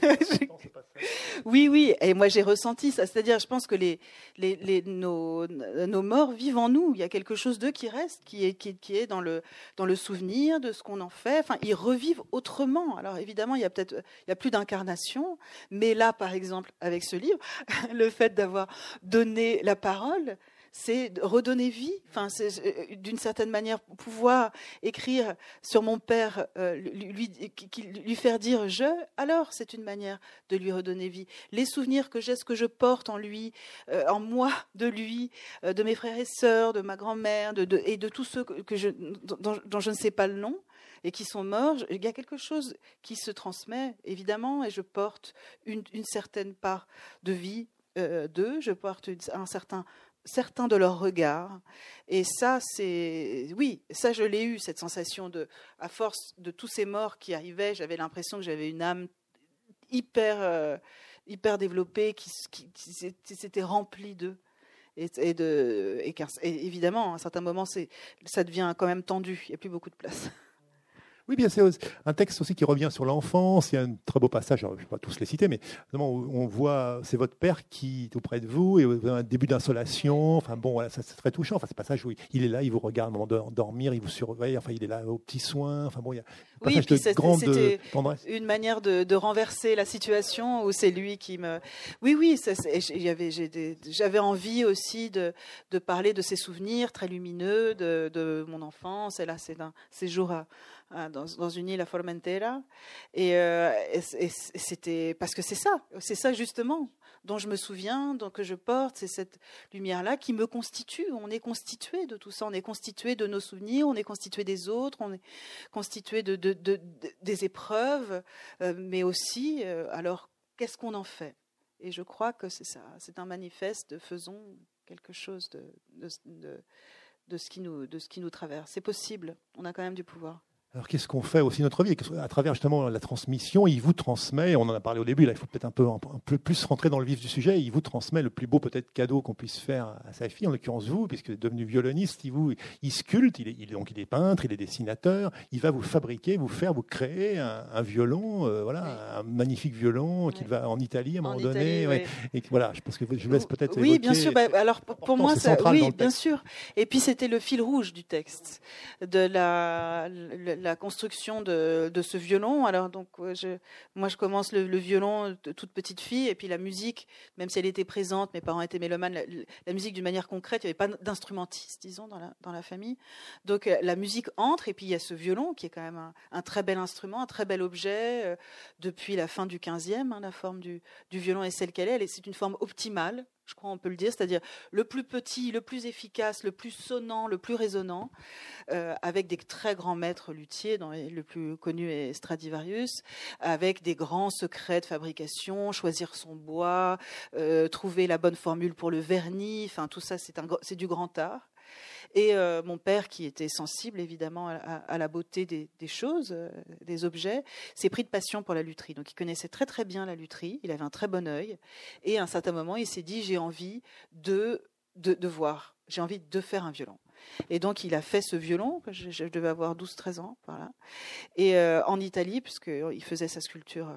oui, oui, et moi j'ai ressenti ça. C'est-à-dire, je pense que les, les, nos, nos, morts vivent en nous. Il y a quelque chose d'eux qui reste, qui est, qui, qui, est dans, le, dans le souvenir de ce qu'on en fait. Enfin, ils revivent autrement. Alors évidemment, il y a peut-être il y a plus d'incarnation, mais là, par exemple, avec ce livre, le fait d'avoir donné la parole, c'est redonner vie. Enfin, euh, d'une certaine manière pouvoir écrire sur mon père, euh, lui, lui, faire dire je. Alors, c'est une manière de lui redonner vie. Les souvenirs que j'ai, ce que je porte en lui, euh, en moi, de lui, de mes frères et sœurs, de ma grand-mère, de, et de tous ceux que je, dont, je ne sais pas le nom et qui sont morts, il y a quelque chose qui se transmet, évidemment, et je porte une, certaine part de vie d'eux, je porte un certain certains de leurs regards. Et ça, c'est. Oui, ça, je l'ai eu, cette sensation de. À force de tous ces morts qui arrivaient, j'avais l'impression que j'avais une âme hyper, euh, hyper développée, qui, qui, s'était remplie d'eux. Et, et, de, et, évidemment, à un certain moment, ça devient quand même tendu. Il n'y a plus beaucoup de place. Oui, bien, c'est un texte aussi qui revient sur l'enfance. Il y a un très beau passage, je ne vais pas tous les citer, mais on voit, c'est votre père qui est auprès de vous, et un début d'insolation. Enfin bon, voilà, c'est très touchant. Enfin, ce passage où il est là, il vous regarde de dormir, il vous surveille, enfin, il est là aux petits soins. Enfin bon, il y a Oui, puis c'était une manière de, renverser la situation où c'est lui qui me. Oui, oui, j'avais envie aussi de, parler de ses souvenirs très lumineux de, mon enfance. Et là, c'est un séjour dans, une île à Formentera. Et, euh, et c'était parce que c'est ça, c'est ça justement dont je me souviens, donc que je porte, c'est cette lumière-là qui me constitue. On est constitué de tout ça, on est constitué de nos souvenirs, on est constitué des autres, on est constitué de, des épreuves, euh, mais aussi, euh, alors, qu'est-ce qu'on en fait? Et je crois que c'est ça, c'est un manifeste de faisons quelque chose de, de, ce qui nous, de ce qui nous traverse. C'est possible, on a quand même du pouvoir. Alors qu'est-ce qu'on fait aussi notre vie? À travers justement la transmission, il vous transmet, on en a parlé au début, là il faut peut-être un peu, un peu plus rentrer dans le vif du sujet, il vous transmet le plus beau peut-être cadeau qu'on puisse faire à sa fille, en l'occurrence vous, puisque devenu violoniste, il, vous, il sculpte, il est, donc il est peintre, il est dessinateur, il va vous fabriquer, vous faire, vous créer un, violon, euh, voilà, un magnifique violon qu'il va en Italie à un moment donné. Et voilà, je pense que je vous laisse peut-être Oui, bien sûr, bah, alors pour, moi, ça, oui, bien sûr. Et puis c'était le fil rouge du texte, de la la construction de, ce violon. Alors donc, je, moi, je commence le, violon de toute petite fille, et puis la musique, même si elle était présente, mes parents étaient mélomanes, la, musique d'une manière concrète, il n'y avait pas d'instrumentiste, disons, dans la, dans la famille. Donc euh, la musique entre, et puis il y a ce violon qui est quand même un, très bel instrument, un très bel objet. Euh, depuis la fin du 15e, hein, la forme du, du violon est celle qu'elle est. C'est une forme optimale je crois on peut le dire, c'est-à-dire le plus petit, le plus efficace, le plus sonnant, le plus résonnant, euh, avec des très grands maîtres luthiers, dont le plus connu est Stradivarius, avec des grands secrets de fabrication, choisir son bois, euh, trouver la bonne formule pour le vernis, enfin tout ça c'est du grand art. Et euh, mon père, qui était sensible évidemment à, la beauté des, choses, euh, des objets, s'est pris de passion pour la lutherie. Donc il connaissait très très bien la lutherie, il avait un très bon œil. Et à un certain moment, il s'est dit j'ai envie de, de, voir, j'ai envie de faire un violon. Et donc, il a fait ce violon, que je, devais avoir 12-13 ans, voilà. Et euh, en Italie, puisqu'il faisait sa sculpture.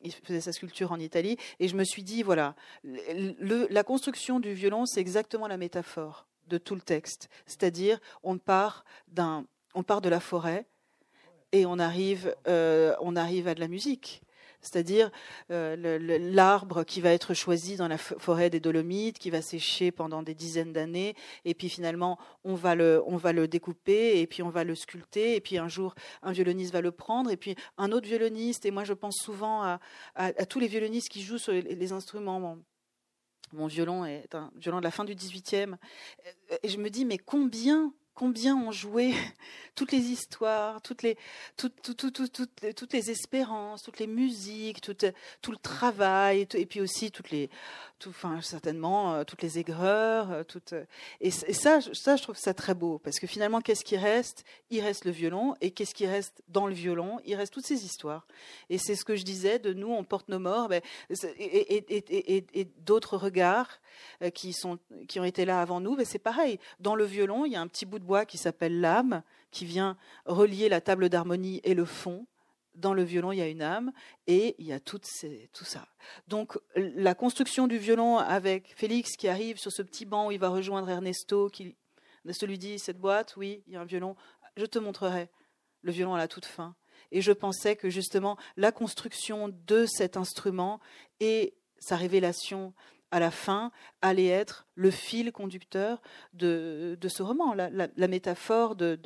il faisait sa sculpture en Italie, et je me suis dit, voilà, la construction du violon, c'est exactement la métaphore de tout le texte. C'est-à-dire, on part on part de la forêt et on arrive, euh, on arrive à de la musique. C'est-à-dire euh, l'arbre qui va être choisi dans la forêt des Dolomites, qui va sécher pendant des dizaines d'années, et puis finalement on va le, on va le découper, et puis on va le sculpter, et puis un jour un violoniste va le prendre, et puis un autre violoniste. Et moi je pense souvent à, tous les violonistes qui jouent sur les, instruments mon violon est un violon de la fin du 18e. Et je me dis, mais combien combien ont joué toutes les histoires, toutes les, toutes, toutes, les espérances, toutes les musiques, tout, tout le travail, et puis aussi toutes les, enfin, certainement euh, toutes les aigreurs, euh, toutes, euh, et, ça, ça, je trouve ça très beau, parce que finalement, qu'est-ce qui reste? Il reste le violon, et qu'est-ce qui reste dans le violon? Il reste toutes ces histoires. Et c'est ce que je disais, de nous, on porte nos morts, ben, et, et d'autres regards qui, sont, qui ont été là avant nous, ben, c'est pareil. Dans le violon, il y a un petit bout de qui s'appelle l'âme, qui vient relier la table d'harmonie et le fond. Dans le violon, il y a une âme et il y a tout, tout ça. Donc la construction du violon avec Félix qui arrive sur ce petit banc où il va rejoindre Ernesto, qui Ernesto lui dit cette boîte, oui, il y a un violon, je te montrerai. Le violon à la toute fin. Et je pensais que justement la construction de cet instrument et sa révélation à la fin, allait être le fil conducteur de, ce roman, la, métaphore de,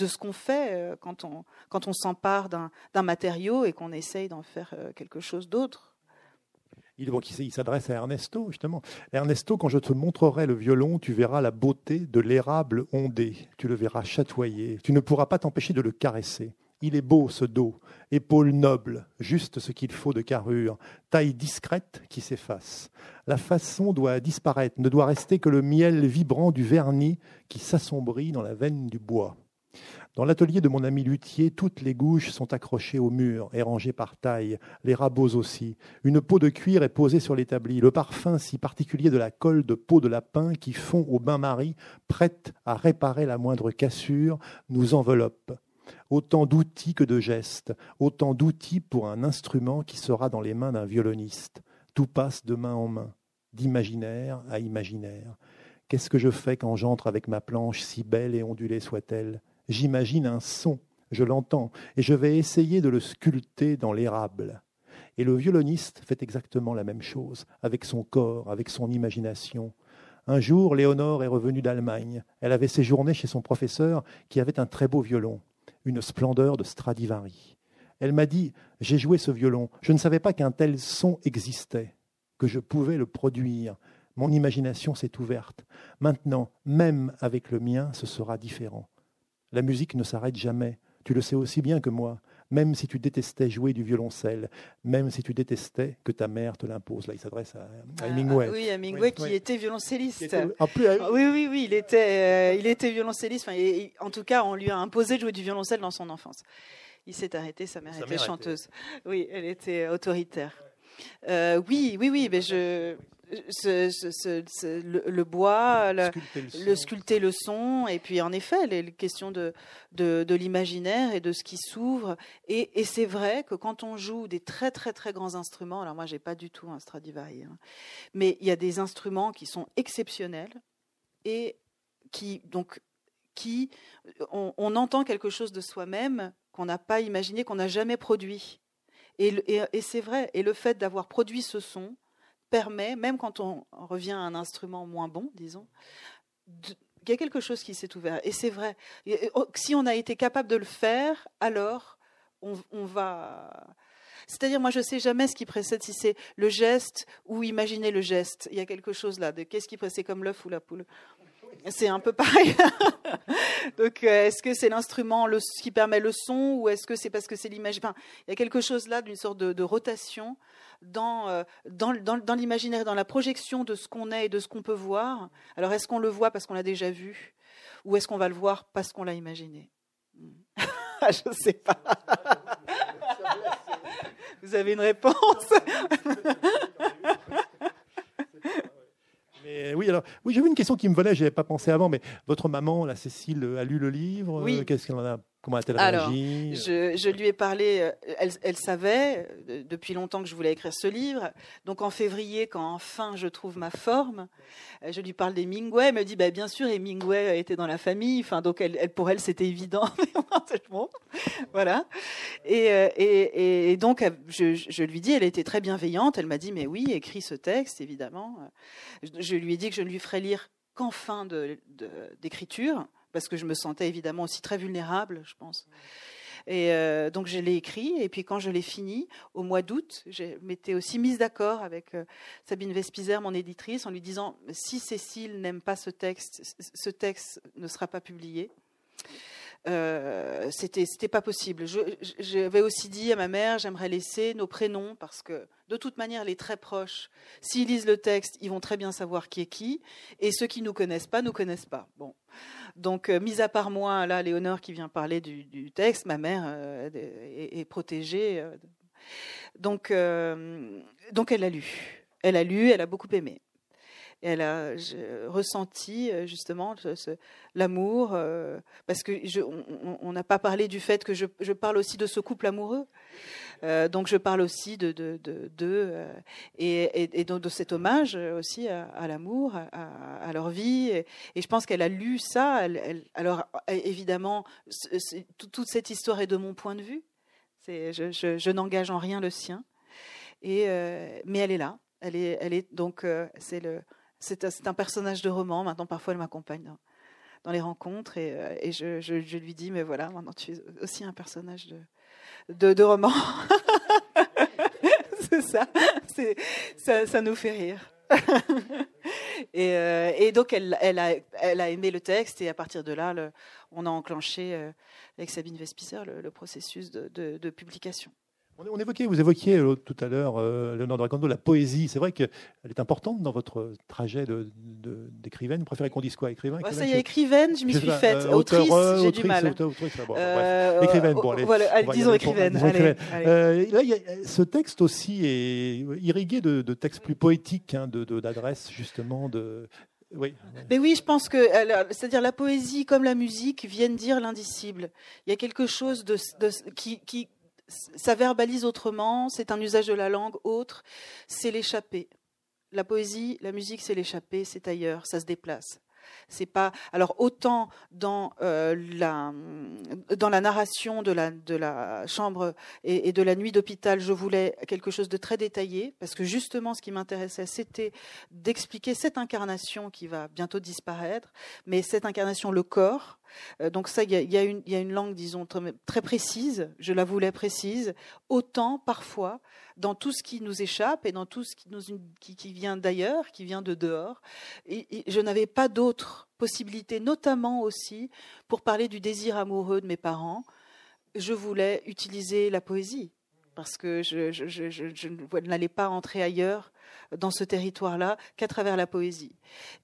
ce qu'on fait euh, quand on, s'empare d'un matériau et qu'on essaye d'en faire euh, quelque chose d'autre. Il, il s'adresse à Ernesto, justement. Ernesto, quand je te montrerai le violon, tu verras la beauté de l'érable ondé. Tu le verras chatoyer. Tu ne pourras pas t'empêcher de le caresser. Il est beau ce dos, épaules nobles, juste ce qu'il faut de carrure, taille discrète qui s'efface. La façon doit disparaître, ne doit rester que le miel vibrant du vernis qui s'assombrit dans la veine du bois. Dans l'atelier de mon ami luthier, toutes les gouges sont accrochées au mur et rangées par taille, les rabots aussi. Une peau de cuir est posée sur l'établi. Le parfum si particulier de la colle de peau de lapin qui fond au bain-marie, prête à réparer la moindre cassure, nous enveloppe autant d'outils que de gestes, autant d'outils pour un instrument qui sera dans les mains d'un violoniste. Tout passe de main en main, d'imaginaire à imaginaire. Qu'est-ce que je fais quand j'entre avec ma planche, si belle et ondulée soit-elle? J'imagine un son, je l'entends, et je vais essayer de le sculpter dans l'érable. Et le violoniste fait exactement la même chose, avec son corps, avec son imagination. Un jour, Léonore est revenue d'Allemagne. Elle avait séjourné chez son professeur, qui avait un très beau violon, une splendeur de Stradivari. Elle m'a dit J'ai joué ce violon. Je ne savais pas qu'un tel son existait, que je pouvais le produire. Mon imagination s'est ouverte. Maintenant, même avec le mien, ce sera différent. La musique ne s'arrête jamais. Tu le sais aussi bien que moi. Même si tu détestais jouer du violoncelle, même si tu détestais que ta mère te l'impose. Là, il s'adresse à, ah, Hemingway. oui, Hemingway qui était violoncelliste. Ah, oui, oui, oui, il était, euh, il était violoncelliste. en tout cas, on lui a imposé de jouer du violoncelle dans son enfance. Il s'est arrêté, sa mère était chanteuse. Oui, elle était autoritaire. Euh, oui, oui, oui, mais je le, bois, le, sculpter le, son, et puis en effet, les, questions de, de, l'imaginaire et de ce qui s'ouvre. Et, c'est vrai que quand on joue des très très très grands instruments, alors moi j'ai pas du tout un Stradivari, hein, mais il y a des instruments qui sont exceptionnels et qui donc qui on, entend quelque chose de soi-même qu'on n'a pas imaginé, qu'on n'a jamais produit. et, et c'est vrai. Et le fait d'avoir produit ce son, permet, même quand on revient à un instrument moins bon, disons, il y a quelque chose qui s'est ouvert. Et c'est vrai. Oh, si on a été capable de le faire, alors on, va. C'est-à-dire, moi, je ne sais jamais ce qui précède, si c'est le geste ou imaginer le geste. Il y a quelque chose là de qu'est-ce qui précède comme l'œuf ou la poule. C'est un peu pareil. Donc, euh, est-ce que c'est l'instrument qui permet le son ou est-ce que c'est parce que c'est l'image enfin, Il y a quelque chose là d'une sorte de, rotation dans, euh, dans, dans, dans l'imaginaire, dans la projection de ce qu'on est et de ce qu'on peut voir. Alors, est-ce qu'on le voit parce qu'on l'a déjà vu ou est-ce qu'on va le voir parce qu'on l'a imaginé? Je ne sais pas. Vous avez une réponse? Oui, alors oui, j'ai vu une question qui me volait, j'avais pas pensé avant, mais votre maman, la Cécile, a lu le livre. Oui. Qu'est-ce qu'elle en a Comment a-t-elle réagi je, je, lui ai parlé, euh, elle, elle, savait euh, depuis longtemps que je voulais écrire ce livre. Donc en février, quand enfin je trouve ma forme, euh, je lui parle d'Hemingway. Elle me dit bah, Bien sûr, Hemingway était dans la famille. Enfin, donc elle, elle pour elle, c'était évident. Voilà. Et, et, et, donc je, je, lui dis Elle était très bienveillante. Elle m'a dit Mais oui, écris ce texte, évidemment. Je, lui ai dit que je ne lui ferais lire qu'en fin d'écriture. De, parce que je me sentais évidemment aussi très vulnérable, je pense. Et euh, donc je l'ai écrit, et puis quand je l'ai fini, au mois d'août, je m'étais aussi mise d'accord avec euh, Sabine Vespizer, mon éditrice, en lui disant si Cécile n'aime pas ce texte, ce texte ne sera pas publié. Euh, c'était c'était pas possible. J'avais aussi dit à ma mère j'aimerais laisser nos prénoms parce que de toute manière les très proches, s'ils lisent le texte, ils vont très bien savoir qui est qui, et ceux qui nous connaissent pas nous connaissent pas. Bon. Donc, euh, mis à part moi, là, Léonore qui vient parler du, texte, ma mère euh, est, protégée. Euh, donc, donc, elle a lu. Elle a lu, elle a beaucoup aimé. Elle a ressenti justement l'amour, parce que on n'a pas parlé du fait que je, parle aussi de ce couple amoureux. Euh, donc je parle aussi de, euh, et, de cet hommage aussi à, l'amour, à, leur vie. Et, je pense qu'elle a lu ça. Alors évidemment, toute cette histoire est de mon point de vue. Je, n'engage en rien le sien. Euh, mais elle est là. Elle est donc c'est le c'est un personnage de roman. Maintenant, parfois, elle m'accompagne dans, les rencontres et, et je, lui dis, mais voilà, maintenant tu es aussi un personnage de, romans. c'est ça. ça. Nous fait rire. et, euh, et, donc, elle, a, aimé le texte, et à partir de là, on a enclenché euh, avec Sabine Vespicer le, processus de publication. On évoquait, vous évoquiez euh, tout à l'heure, euh, Léonard de Racondo, la poésie. C'est vrai qu'elle est importante dans votre trajet d'écrivaine. De, vous préférez qu'on dise quoi Écrivain, Ça y est, écrivaine, je m'y suis faite. Euh, autrice, j'ai du mal. écrivaine, bon, allez, voilà, disons écrivaine. là, y a, ce texte aussi est irrigué de, textes plus poétiques, hein, d'adresses justement, de, oui. Mais oui, je pense que, c'est-à-dire la poésie comme la musique viennent dire l'indicible. Il y a quelque chose de, qui, qui, ça verbalise autrement, c'est un usage de la langue autre, c'est l'échappée. La poésie, la musique, c'est l'échappée, c'est ailleurs, ça se déplace. C'est pas alors autant dans euh, la dans la narration de la, de la chambre et, de la nuit d'hôpital, je voulais quelque chose de très détaillé, parce que justement, ce qui m'intéressait, c'était d'expliquer cette incarnation qui va bientôt disparaître, mais cette incarnation, le corps. Euh, donc ça, il y, a, une langue, disons, très, précise, je la voulais précise, autant parfois dans tout ce qui nous échappe et dans tout ce qui, vient d'ailleurs, qui vient de dehors. et je n'avais pas d'autre possibilité, notamment aussi pour parler du désir amoureux de mes parents, je voulais utiliser la poésie parce que je, je, n'allais pas entrer ailleurs dans ce territoire-là qu'à travers la poésie.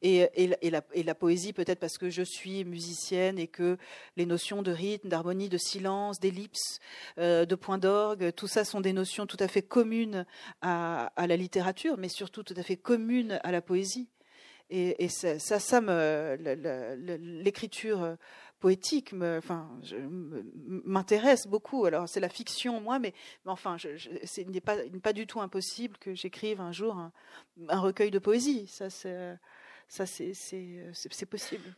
Et, et, la, et la, poésie, peut-être parce que je suis musicienne et que les notions de rythme, d'harmonie, de silence, d'ellipse, euh, de point d'orgue, tout ça sont des notions tout à fait communes à, la littérature, mais surtout tout à fait communes à la poésie. Et, ça, ça, l'écriture poétique m'intéresse beaucoup. Alors c'est la fiction, moi, mais, enfin, il n'est pas, du tout impossible que j'écrive un jour un, recueil de poésie. Ça, c'est possible.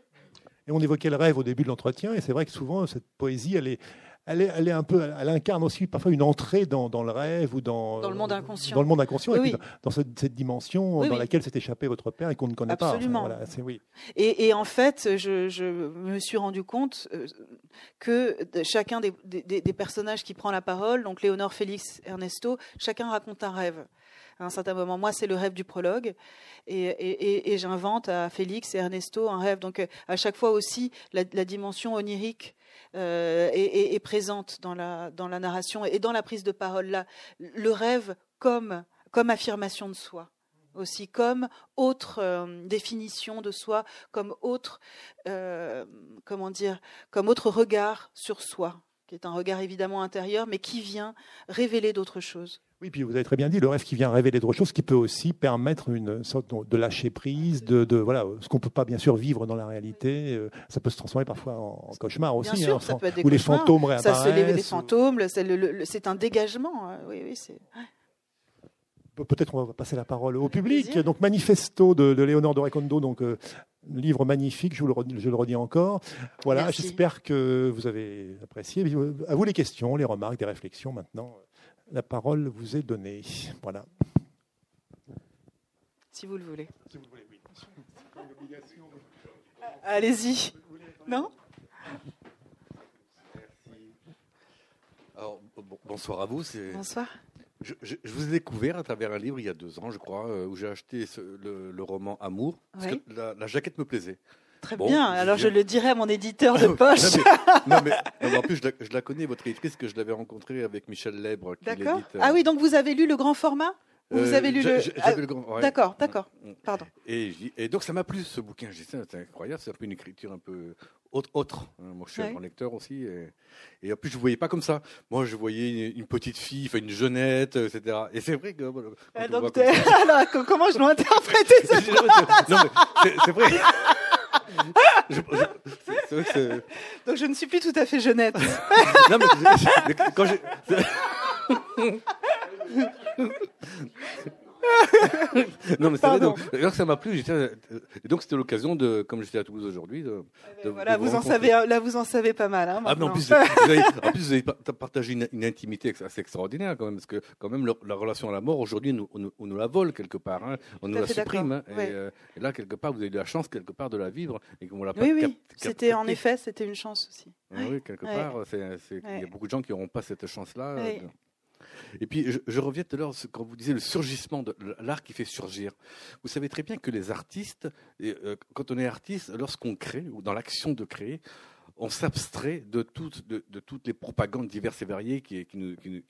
Et on évoquait le rêve au début de l'entretien, et c'est vrai que souvent cette poésie, elle est, elle, est, elle est un peu, elle incarne aussi parfois une entrée dans, dans, le rêve ou dans, dans le monde inconscient. Dans le monde inconscient, et dans, cette, dimension dans laquelle s'est échappé votre père et qu'on ne connaît pas. Absolument. oui. et, et, en fait, je, je, me suis rendu compte euh, que chacun des, des, des, personnages qui prend la parole, donc Léonore, Félix, Ernesto, chacun raconte un rêve à un certain moment. Moi, c'est le rêve du prologue. Et, et, et j'invente à Félix et Ernesto un rêve. Donc, à chaque fois aussi, la, la dimension onirique euh, est, présente dans la, narration et dans la prise de parole. Là, le rêve comme, comme affirmation de soi aussi comme autre euh, définition de soi, comme autre, euh, comment dire, comme autre regard sur soi, qui est un regard évidemment intérieur, mais qui vient révéler d'autres choses. Oui, puis vous avez très bien dit, le rêve qui vient révéler d'autres choses, qui peut aussi permettre une sorte de lâcher prise, de, de voilà, ce qu'on peut pas bien sûr vivre dans la réalité, euh, ça peut se transformer parfois en, cauchemar aussi, bien sûr, hein, ça peut être des où les fantômes réapparaissent. Ça se lève les fantômes, c'est un dégagement. Hein. Oui, oui, c'est. Peut-être on va passer la parole au public. Donc Manifesto de, de Léonore de Recondo, donc euh, livre magnifique, je, vous le redis, je le redis encore. Voilà, j'espère que vous avez apprécié. À vous les questions, les remarques, des réflexions maintenant la parole vous est donnée. Voilà. Si vous le voulez. Allez-y. Non? Alors, bonsoir à vous. Bonsoir. Je, vous ai découvert à travers un livre il y a deux ans, je crois, euh, où j'ai acheté le, roman Amour, parce que la, jaquette me plaisait. Très bien. Alors je le dirai à mon éditeur de poche. non, mais, en plus, je la, connais, votre éditrice, que je l'avais rencontrée avec Michel Lèbre. D'accord. Ah oui, donc vous avez lu le grand format vous euh, avez lu le. Ah, d'accord, d'accord. Mm. Pardon. Et, et, donc ça m'a plu ce bouquin. J'ai c'est incroyable. C'est un peu une écriture un peu autre. autre. Hein. Moi, je suis un lecteur aussi. Et, en plus, je ne voyais pas comme ça. Moi, je voyais une, petite fille, enfin une jeunette, etc. Et c'est vrai que. Ah, donc, alors, comment je dois interpréter ça Non, vrai. Donc je ne suis plus tout à fait jeunette. non, mais, quand j'ai. non, mais c'est vrai. Donc, ça m'a plu. Et donc, c'était l'occasion de, comme j'étais à Toulouse aujourd'hui, de, eh ben voilà, vous, en savez, là, vous en savez pas mal. Hein, ah, mais en plus, vous avez, en plus, vous avez partagé une, intimité assez extraordinaire, quand même, parce que, quand même, la relation à la mort, aujourd'hui, nous, on, nous la vole quelque part. Hein, on nous la supprime. Hein, euh, et, là, quelque part, vous avez eu la chance, quelque part, de la vivre. Et qu'on l'a oui, oui. C'était, en effet, c'était une chance aussi. Oui, quelque part. Il y a beaucoup de gens qui n'auront pas cette chance-là. Et puis, je, reviens tout à l'heure quand vous disiez le surgissement de l'art qui fait surgir. Vous savez très bien que les artistes, euh, quand on est artiste, lorsqu'on crée, ou dans l'action de créer, on s'abstrait de toutes, les propagandes diverses et variées qui,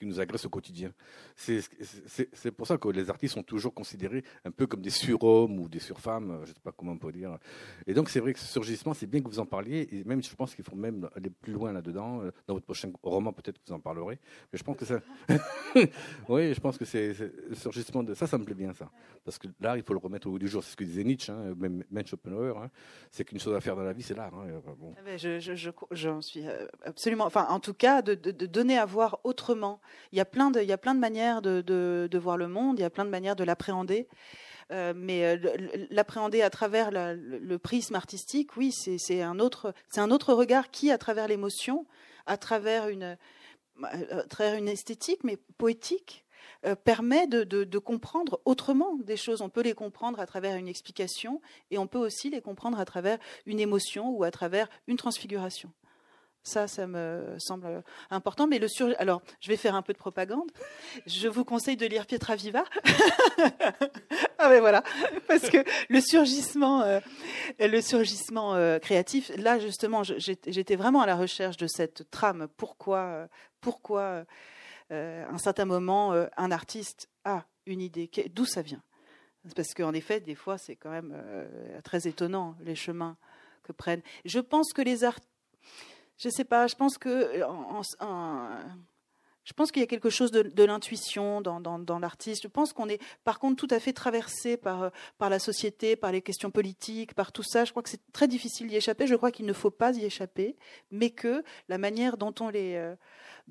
nous, agressent au quotidien. C'est pour ça que les artistes sont toujours considérés un peu comme des surhommes ou des surfemmes, je ne sais pas comment on peut dire. Et donc c'est vrai que ce surgissement, c'est bien que vous en parliez, et même je pense qu'il faut même aller plus loin là-dedans. Dans votre prochain roman, peut-être que vous en parlerez. Mais je pense que ça... oui, je pense que c'est surgissement de ça, ça me plaît bien ça. Parce que l'art, il faut le remettre au bout du jour. C'est ce que disait Nietzsche, hein, même, Schopenhauer. Hein. c'est qu'une chose à faire dans la vie, c'est l'art. Hein. Ah ben, je suis euh, absolument. Enfin, en tout cas, de, donner à voir autrement. Il y a plein de, il y a plein de manières de, de, voir le monde. Il y a plein de manières de l'appréhender. mais l'appréhender à travers le, prisme artistique, oui, c'est un autre, c'est un autre regard qui, à travers l'émotion, à travers une, à travers une esthétique, mais poétique, euh, permet de, comprendre autrement des choses. On peut les comprendre à travers une explication et on peut aussi les comprendre à travers une émotion ou à travers une transfiguration. Ça, ça me semble important. Mais le sur... Alors, je vais faire un peu de propagande. Je vous conseille de lire Pietra Viva. ah ben voilà, parce que le surgissement, euh, le surgissement euh, créatif. Là, justement, j'étais vraiment à la recherche de cette trame. Pourquoi, pourquoi euh, un certain moment, euh, un artiste a une idée. D'où ça vient? Parce qu'en effet, des fois, c'est quand même euh, très étonnant les chemins que prennent. Je pense que les artistes, je sais pas, je pense que je pense qu'il y a quelque chose de, l'intuition dans, l'artiste. Je pense qu'on est, par contre, tout à fait traversé par, par la société, par les questions politiques, par tout ça. Je crois que c'est très difficile d'y échapper. Je crois qu'il ne faut pas y échapper, mais que la manière dont on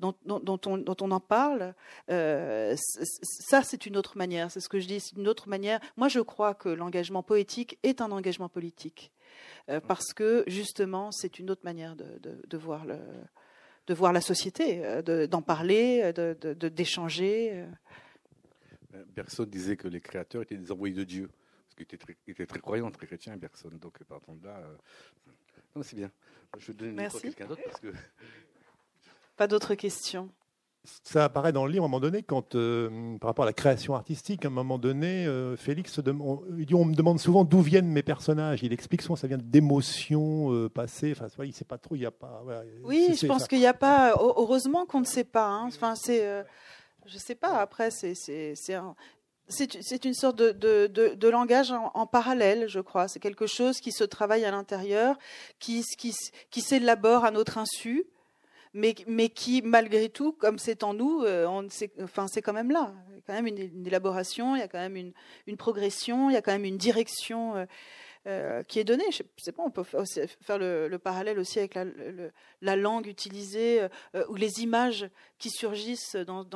on, en parle, euh, ça c'est une autre manière. C'est ce que je dis, une autre manière. Moi, je crois que l'engagement poétique est un engagement politique euh, parce que justement, c'est une autre manière de, voir le, de voir la société, euh, d'en parler, d'échanger. Bergson disait que les créateurs étaient des envoyés de Dieu, parce qu'il était très, était très croyant, très chrétien, Bergson. Donc, partant de là, c'est bien. Je vais donner quelqu'un d'autre parce que pas d'autres questions ça apparaît dans le livre à un moment donné, quand, euh, par rapport à la création artistique, à un moment donné, euh, Félix on, me demande souvent d'où viennent mes personnages. Il explique souvent que ça vient d'émotions euh, passées. Enfin, il ne sait pas trop, il n'y a pas. oui, je pense qu'il n'y a pas. Heureusement qu'on ne sait pas. Hein. Enfin, c'est, je ne sais pas. Après, c'est, c'est, une sorte de, de, de, langage en, en, parallèle, je crois. C'est quelque chose qui se travaille à l'intérieur, qui, qui, qui s'élabore à notre insu mais, qui, malgré tout, comme c'est en nous, euh, c'est, enfin, quand même là. Il y a quand même une, élaboration, il y a quand même une, progression, il y a quand même une direction euh, euh, qui est donnée. Je sais pas, on peut faire le, parallèle aussi avec la, la langue utilisée ou les images qui surgissent dans,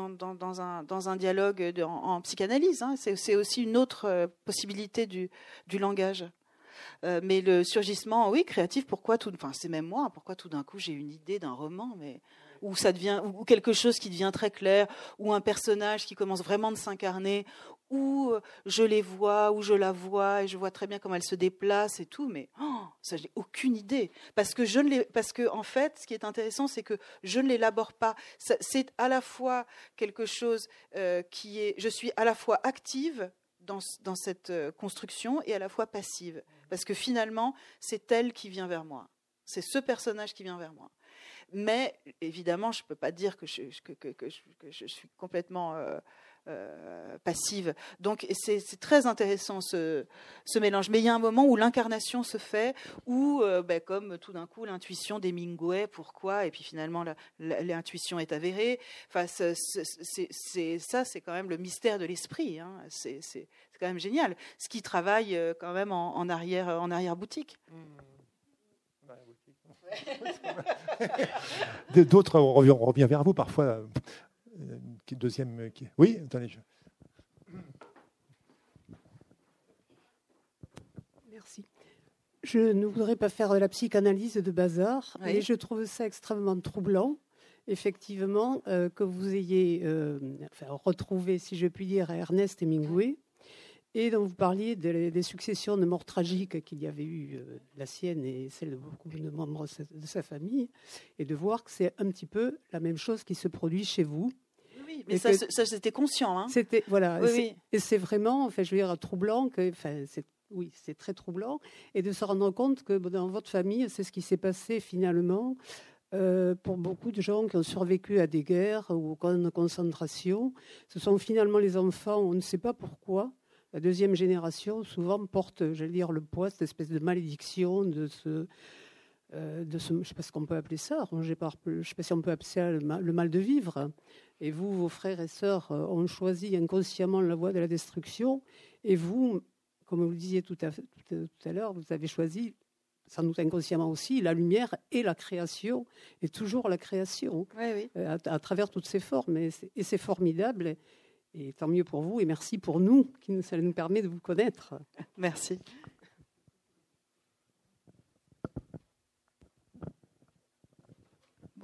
un, dialogue en, psychanalyse. Hein. C'est, aussi une autre possibilité du langage. Euh, mais le surgissement, oui, créatif, pourquoi tout, enfin c'est même moi, pourquoi tout d'un coup j'ai une idée d'un roman, mais où ça devient, ou quelque chose qui devient très clair, ou un personnage qui commence vraiment de s'incarner, où euh, je les vois, où je la vois, et je vois très bien comment elle se déplace et tout, mais oh, ça j'ai aucune idée, parce que je ne parce que en fait, ce qui est intéressant, c'est que je ne l'élabore pas. C'est à la fois quelque chose euh, qui est, je suis à la fois active dans, cette construction et à la fois passive. Parce que finalement, c'est elle qui vient vers moi. C'est ce personnage qui vient vers moi. Mais évidemment, je ne peux pas dire que je, que, je, suis complètement euh, euh, passive. Donc c'est très intéressant ce, ce, mélange. Mais il y a un moment où l'incarnation se fait, où, euh, ben, comme tout d'un coup, l'intuition d'Hemingway, pourquoi Et puis finalement, l'intuition est avérée. Enfin, ça, c'est quand même le mystère de l'esprit. Hein. C'est quand même génial. Ce qui travaille euh, quand même en, arrière, en arrière boutique. D'autres, on revient, vers vous parfois. Euh, deuxième. Euh, oui, attendez. Je... Merci. Je ne voudrais pas faire de la psychanalyse de bazar, mais je trouve ça extrêmement troublant, effectivement, que vous ayez retrouvé, si je puis dire, Ernest Hemingway, et dont vous parliez des successions de morts tragiques qu'il y avait eu, euh, la sienne et celle de beaucoup de membres de sa famille, et de voir que c'est un petit peu la même chose qui se produit chez vous. Oui, mais ça, c'était conscient. Hein. C'était voilà, et c'est vraiment, enfin, je veux dire, troublant que, enfin, c'est oui, c'est très troublant, et de se rendre compte que dans votre famille, c'est ce qui s'est passé finalement. Euh, pour beaucoup de gens qui ont survécu à des guerres ou aux camps de concentration, ce sont finalement les enfants, on ne sait pas pourquoi, la deuxième génération souvent porte, j'allais dire, le poids, cette espèce de malédiction, de ce, de ce je ne sais pas ce qu'on peut appeler ça, je ne sais pas si on peut appeler ça le mal, de vivre. Et vous, vos frères et sœurs, euh, ont choisi inconsciemment la voie de la destruction. Et vous, comme vous le disiez tout à, tout à l'heure, vous avez choisi sans doute inconsciemment aussi, la lumière et la création, et toujours la création, oui, euh, à, travers toutes ces formes. Et c'est formidable. Et tant mieux pour vous et merci pour nous, qui nous, ça nous permet de vous connaître. Merci.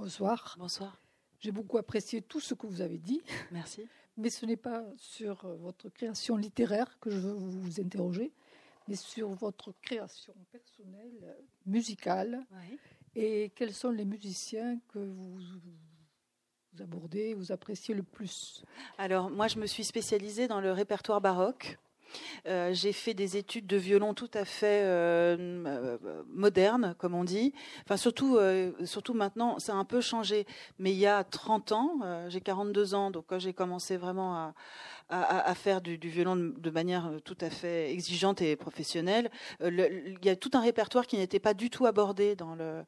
Bonsoir. Bonsoir. J'ai beaucoup apprécié tout ce que vous avez dit. Merci. Mais ce n'est pas sur votre création littéraire que je veux vous interroger, mais sur votre création personnelle, musicale. Et quels sont les musiciens que vous, vous abordez, vous appréciez le plus? Alors, moi, je me suis spécialisée dans le répertoire baroque. Euh, j'ai fait des études de violon tout à fait euh, euh, modernes, comme on dit. Enfin, surtout, surtout maintenant, ça a un peu changé. Mais il y a 30 ans, j'ai 42 ans, donc quand j'ai commencé vraiment à, faire du, violon de, manière tout à fait exigeante et professionnelle, il y a tout un répertoire qui n'était pas du tout abordé dans le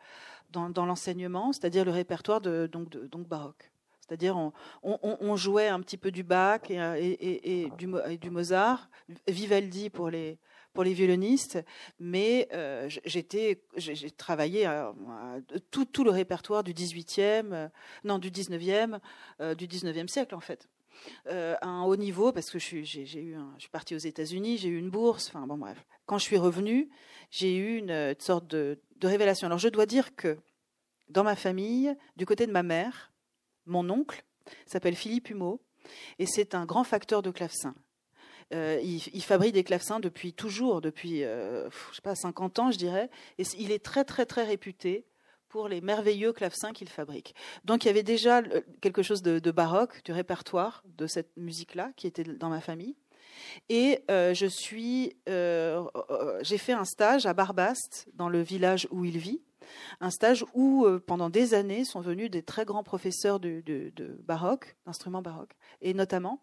dans, l'enseignement, c'est-à-dire le répertoire de, donc baroque. C'est-à-dire on, jouait un petit peu du Bach et, et, du, Mozart, Vivaldi pour les, violonistes, mais euh, j'ai travaillé à, tout, le répertoire du 18e, euh, non du 19e, euh, du 19e siècle en fait. à un haut niveau parce que je suis, j'ai, partie aux États-Unis, j'ai eu une bourse, enfin bon bref. Quand je suis revenue, j'ai eu une sorte de révélation. Alors je dois dire que dans ma famille, du côté de ma mère, mon oncle s'appelle Philippe Humeau et c'est un grand facteur de clavecin. Euh, il, fabrique des clavecins depuis toujours, depuis euh, je sais pas 50 ans, je dirais, et il est très très très réputé pour les merveilleux clavecins qu'il fabrique. Donc il y avait déjà euh, quelque chose de, baroque du répertoire de cette musique-là qui était dans ma famille. Et je suis, j'ai fait un stage à Barbaste, dans le village où il vit, un stage où, euh, pendant des années, sont venus des très grands professeurs de, baroque, d'instruments baroques, et notamment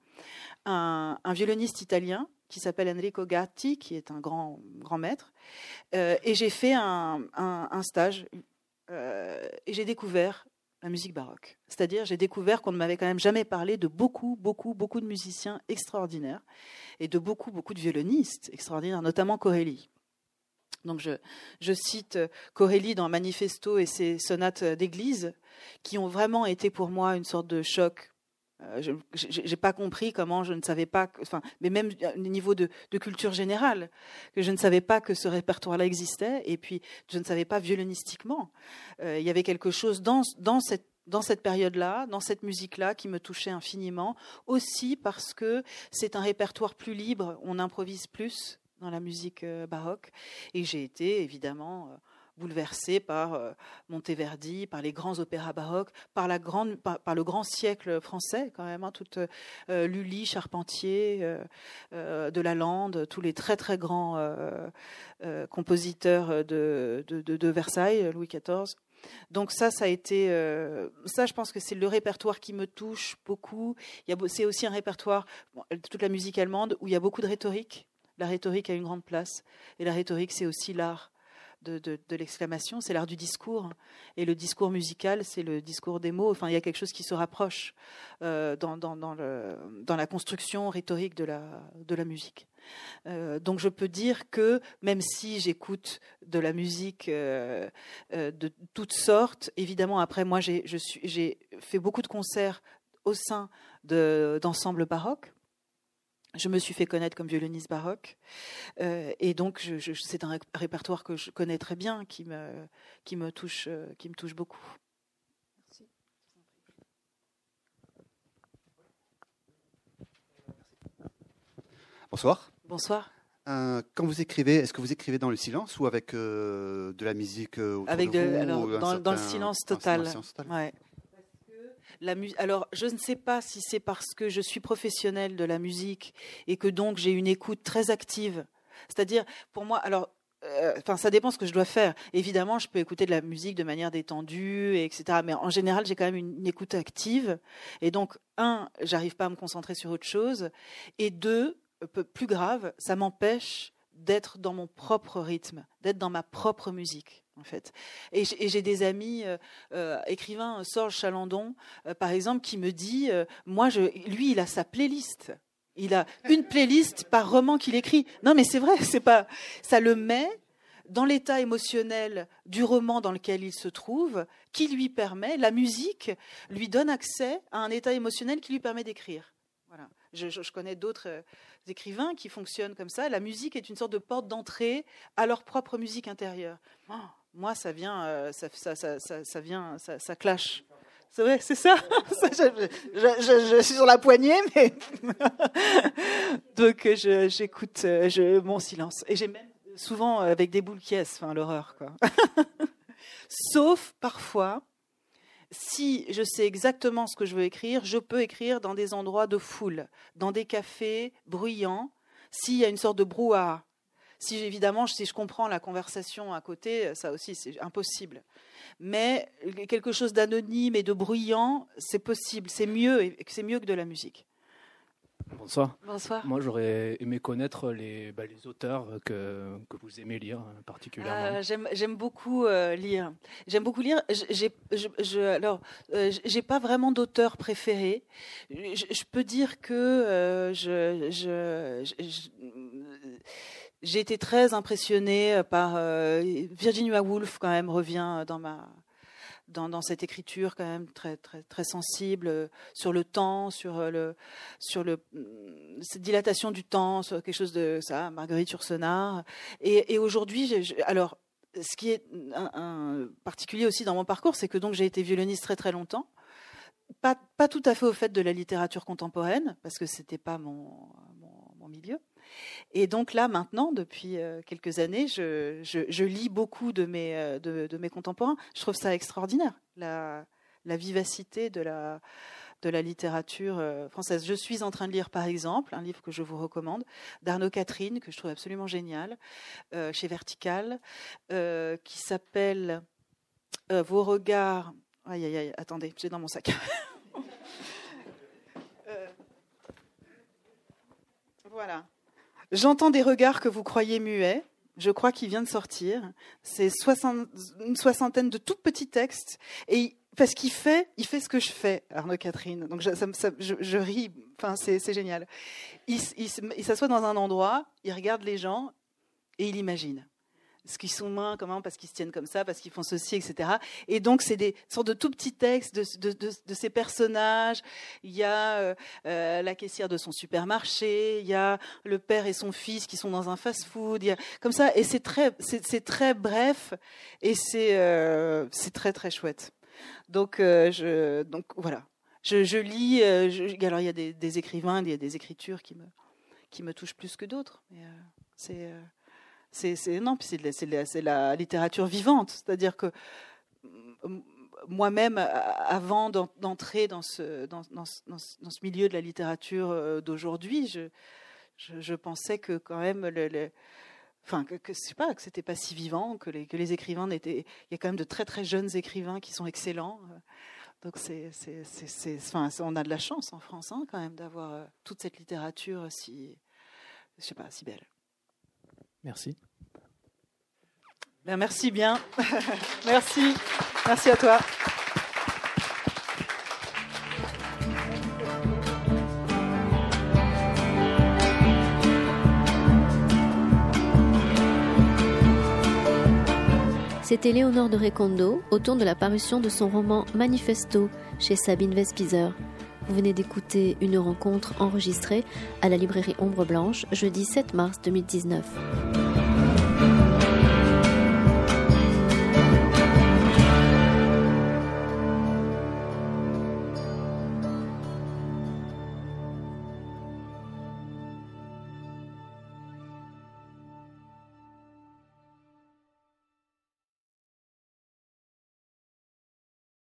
un, violoniste italien qui s'appelle Enrico Gatti, qui est un grand, grand maître. Euh, et j'ai fait un, stage euh, et j'ai découvert la musique baroque. C'est-à-dire, j'ai découvert qu'on ne m'avait quand même jamais parlé de beaucoup, beaucoup, beaucoup de musiciens extraordinaires et de beaucoup, beaucoup de violonistes extraordinaires, notamment Corelli. Donc je, cite euh, Corelli dans Manifesto et ses sonates d'église, qui ont vraiment été pour moi une sorte de choc. Euh, je n'ai pas compris comment je ne savais pas, enfin, mais même au niveau de, culture générale, que je ne savais pas que ce répertoire-là existait, et puis je ne savais pas violonistiquement. Euh, il y avait quelque chose dans cette période-là, dans cette musique-là, qui me touchait infiniment, aussi parce que c'est un répertoire plus libre, on improvise plus, dans la musique euh, baroque. Et j'ai été évidemment euh, bouleversée par euh, Monteverdi, par les grands opéras baroques, par, le grand siècle français quand même, hein, toute Lully, Charpentier, de la Lande, tous les très très grands compositeurs de, Versailles, Louis XIV. Donc ça, ça a été, ça, je pense que c'est le répertoire qui me touche beaucoup. C'est aussi un répertoire, toute la musique allemande, où il y a beaucoup de rhétorique la rhétorique a une grande place. Et la rhétorique, c'est aussi l'art de, l'exclamation, c'est l'art du discours. Et le discours musical, c'est le discours des mots. Enfin, il y a quelque chose qui se rapproche euh, dans, la construction rhétorique de la, musique. Euh, donc je peux dire que même si j'écoute de la musique euh, de toutes sortes, évidemment après moi j'ai fait beaucoup de concerts au sein d'ensembles baroques je me suis fait connaître comme violoniste baroque, euh, et donc c'est un répertoire que je connais très bien, qui me, qui me, touche, euh, qui me touche beaucoup. Merci. Bonsoir. Bonsoir. Euh, quand vous écrivez, est-ce que vous écrivez dans le silence ou avec de la musique Avec de, alors, dans, le silence total. Silence total? Ouais alors, je ne sais pas si c'est parce que je suis professionnelle de la musique et que donc j'ai une écoute très active. C'est-à-dire, pour moi, alors, euh, enfin, ça dépend ce que je dois faire. Évidemment, je peux écouter de la musique de manière détendue, etc. Mais en général, j'ai quand même une, écoute active. Et donc, un, j'arrive pas à me concentrer sur autre chose. Et deux, plus grave, ça m'empêche d'être dans mon propre rythme, d'être dans ma propre musique en fait. Et j'ai des amis euh, euh, écrivains, Sorge Chalandon, euh, par exemple, qui me dit, moi, lui, il a sa playlist. Il a une playlist par roman qu'il écrit. Non, mais c'est vrai, c'est pas, ça le met dans l'état émotionnel du roman dans lequel il se trouve, qui lui permet, la musique lui donne accès à un état émotionnel qui lui permet d'écrire. Voilà. Je, connais d'autres euh, écrivains qui fonctionnent comme ça. La musique est une sorte de porte d'entrée à leur propre musique intérieure. Oh, moi, ça vient, euh, ça, ça, ça, ça, vient, ça, clash. C'est vrai, c'est ça? je, suis sur la poignée, mais donc j'écoute je, mon silence. Et j'ai même souvent avec des boules qui enfin l'horreur quoi. Sauf parfois si je sais exactement ce que je veux écrire, je peux écrire dans des endroits de foule, dans des cafés bruyants, s'il y a une sorte de brouhaha. Si évidemment, si je comprends la conversation à côté, ça aussi c'est impossible. Mais quelque chose d'anonyme et de bruyant, c'est possible, c'est mieux, c'est mieux que de la musique. Bonsoir. Bonsoir. Moi, j'aurais aimé connaître les, bah, les auteurs que, que, vous aimez lire particulièrement. Euh, j'aime beaucoup euh, lire. J'aime beaucoup lire. J'ai, je, alors, euh, j'ai pas vraiment d'auteur préféré. Je, peux dire que je, j'ai été très impressionnée par Virginia Woolf quand même revient dans ma dans, cette écriture quand même très très très sensible euh, sur le temps, sur euh, le sur le mm, cette dilatation du temps, sur quelque chose de ça, Marguerite Yourcenar. Et, aujourd'hui, alors ce qui est particulier aussi dans mon parcours, c'est que donc j'ai été violoniste très très longtemps. Pas, pas tout à fait au fait de la littérature contemporaine, parce que c'était pas mon, mon milieu. Et donc là, maintenant, depuis euh, quelques années, je, lis beaucoup de mes, euh, de, mes contemporains. Je trouve ça extraordinaire, la, vivacité de la, de la littérature euh, française. Je suis en train de lire, par exemple, un livre que je vous recommande, d'Arnaud Catherine, que je trouve absolument génial, chez Vertical, qui s'appelle Vos regards. Aïe, aïe, aïe, attendez, j'ai dans mon sac. voilà. J'entends des regards que vous croyez muets. Je crois qu'il vient de sortir. C'est une soixantaine de tout petits textes. Et parce qu'il fait, il fait ce que je fais, Arnaud Catherine. Donc je, ris. Enfin, c'est génial. Il s'assoit dans un endroit, il regarde les gens et il imagine ce qu'ils sont moins, comment, parce qu'ils se tiennent comme ça, parce qu'ils font ceci, etc. Et donc, c'est des sortes de tout petits textes de, de, ces personnages. Il y a euh, euh, la caissière de son supermarché, il y a le père et son fils qui sont dans un fast-food, comme ça. Et c'est très, c'est, très bref et c'est, euh, c'est très, très chouette. Donc, je, donc voilà. Je, je lis. alors, il y a des, écrivains, il y a des écritures qui me, qui me touchent plus que d'autres. C'est c'est non, puis c'est la, littérature vivante, c'est-à-dire que moi-même, avant d'entrer dans ce, milieu de la littérature euh, d'aujourd'hui, je, pensais que quand même enfin que, pas c'était pas si vivant que les, écrivains n'étaient il y a quand même de très très jeunes écrivains qui sont excellents donc c'est enfin on a de la chance en France hein, quand même d'avoir euh, toute cette littérature si je sais pas si belle Merci. Ben, merci bien. merci. Merci à toi. C'était Léonore de Recondo autour de la parution de son roman Manifesto chez Sabine Vespizer. Vous venez d'écouter une rencontre enregistrée à la librairie Ombre Blanche jeudi 7 mars 2019.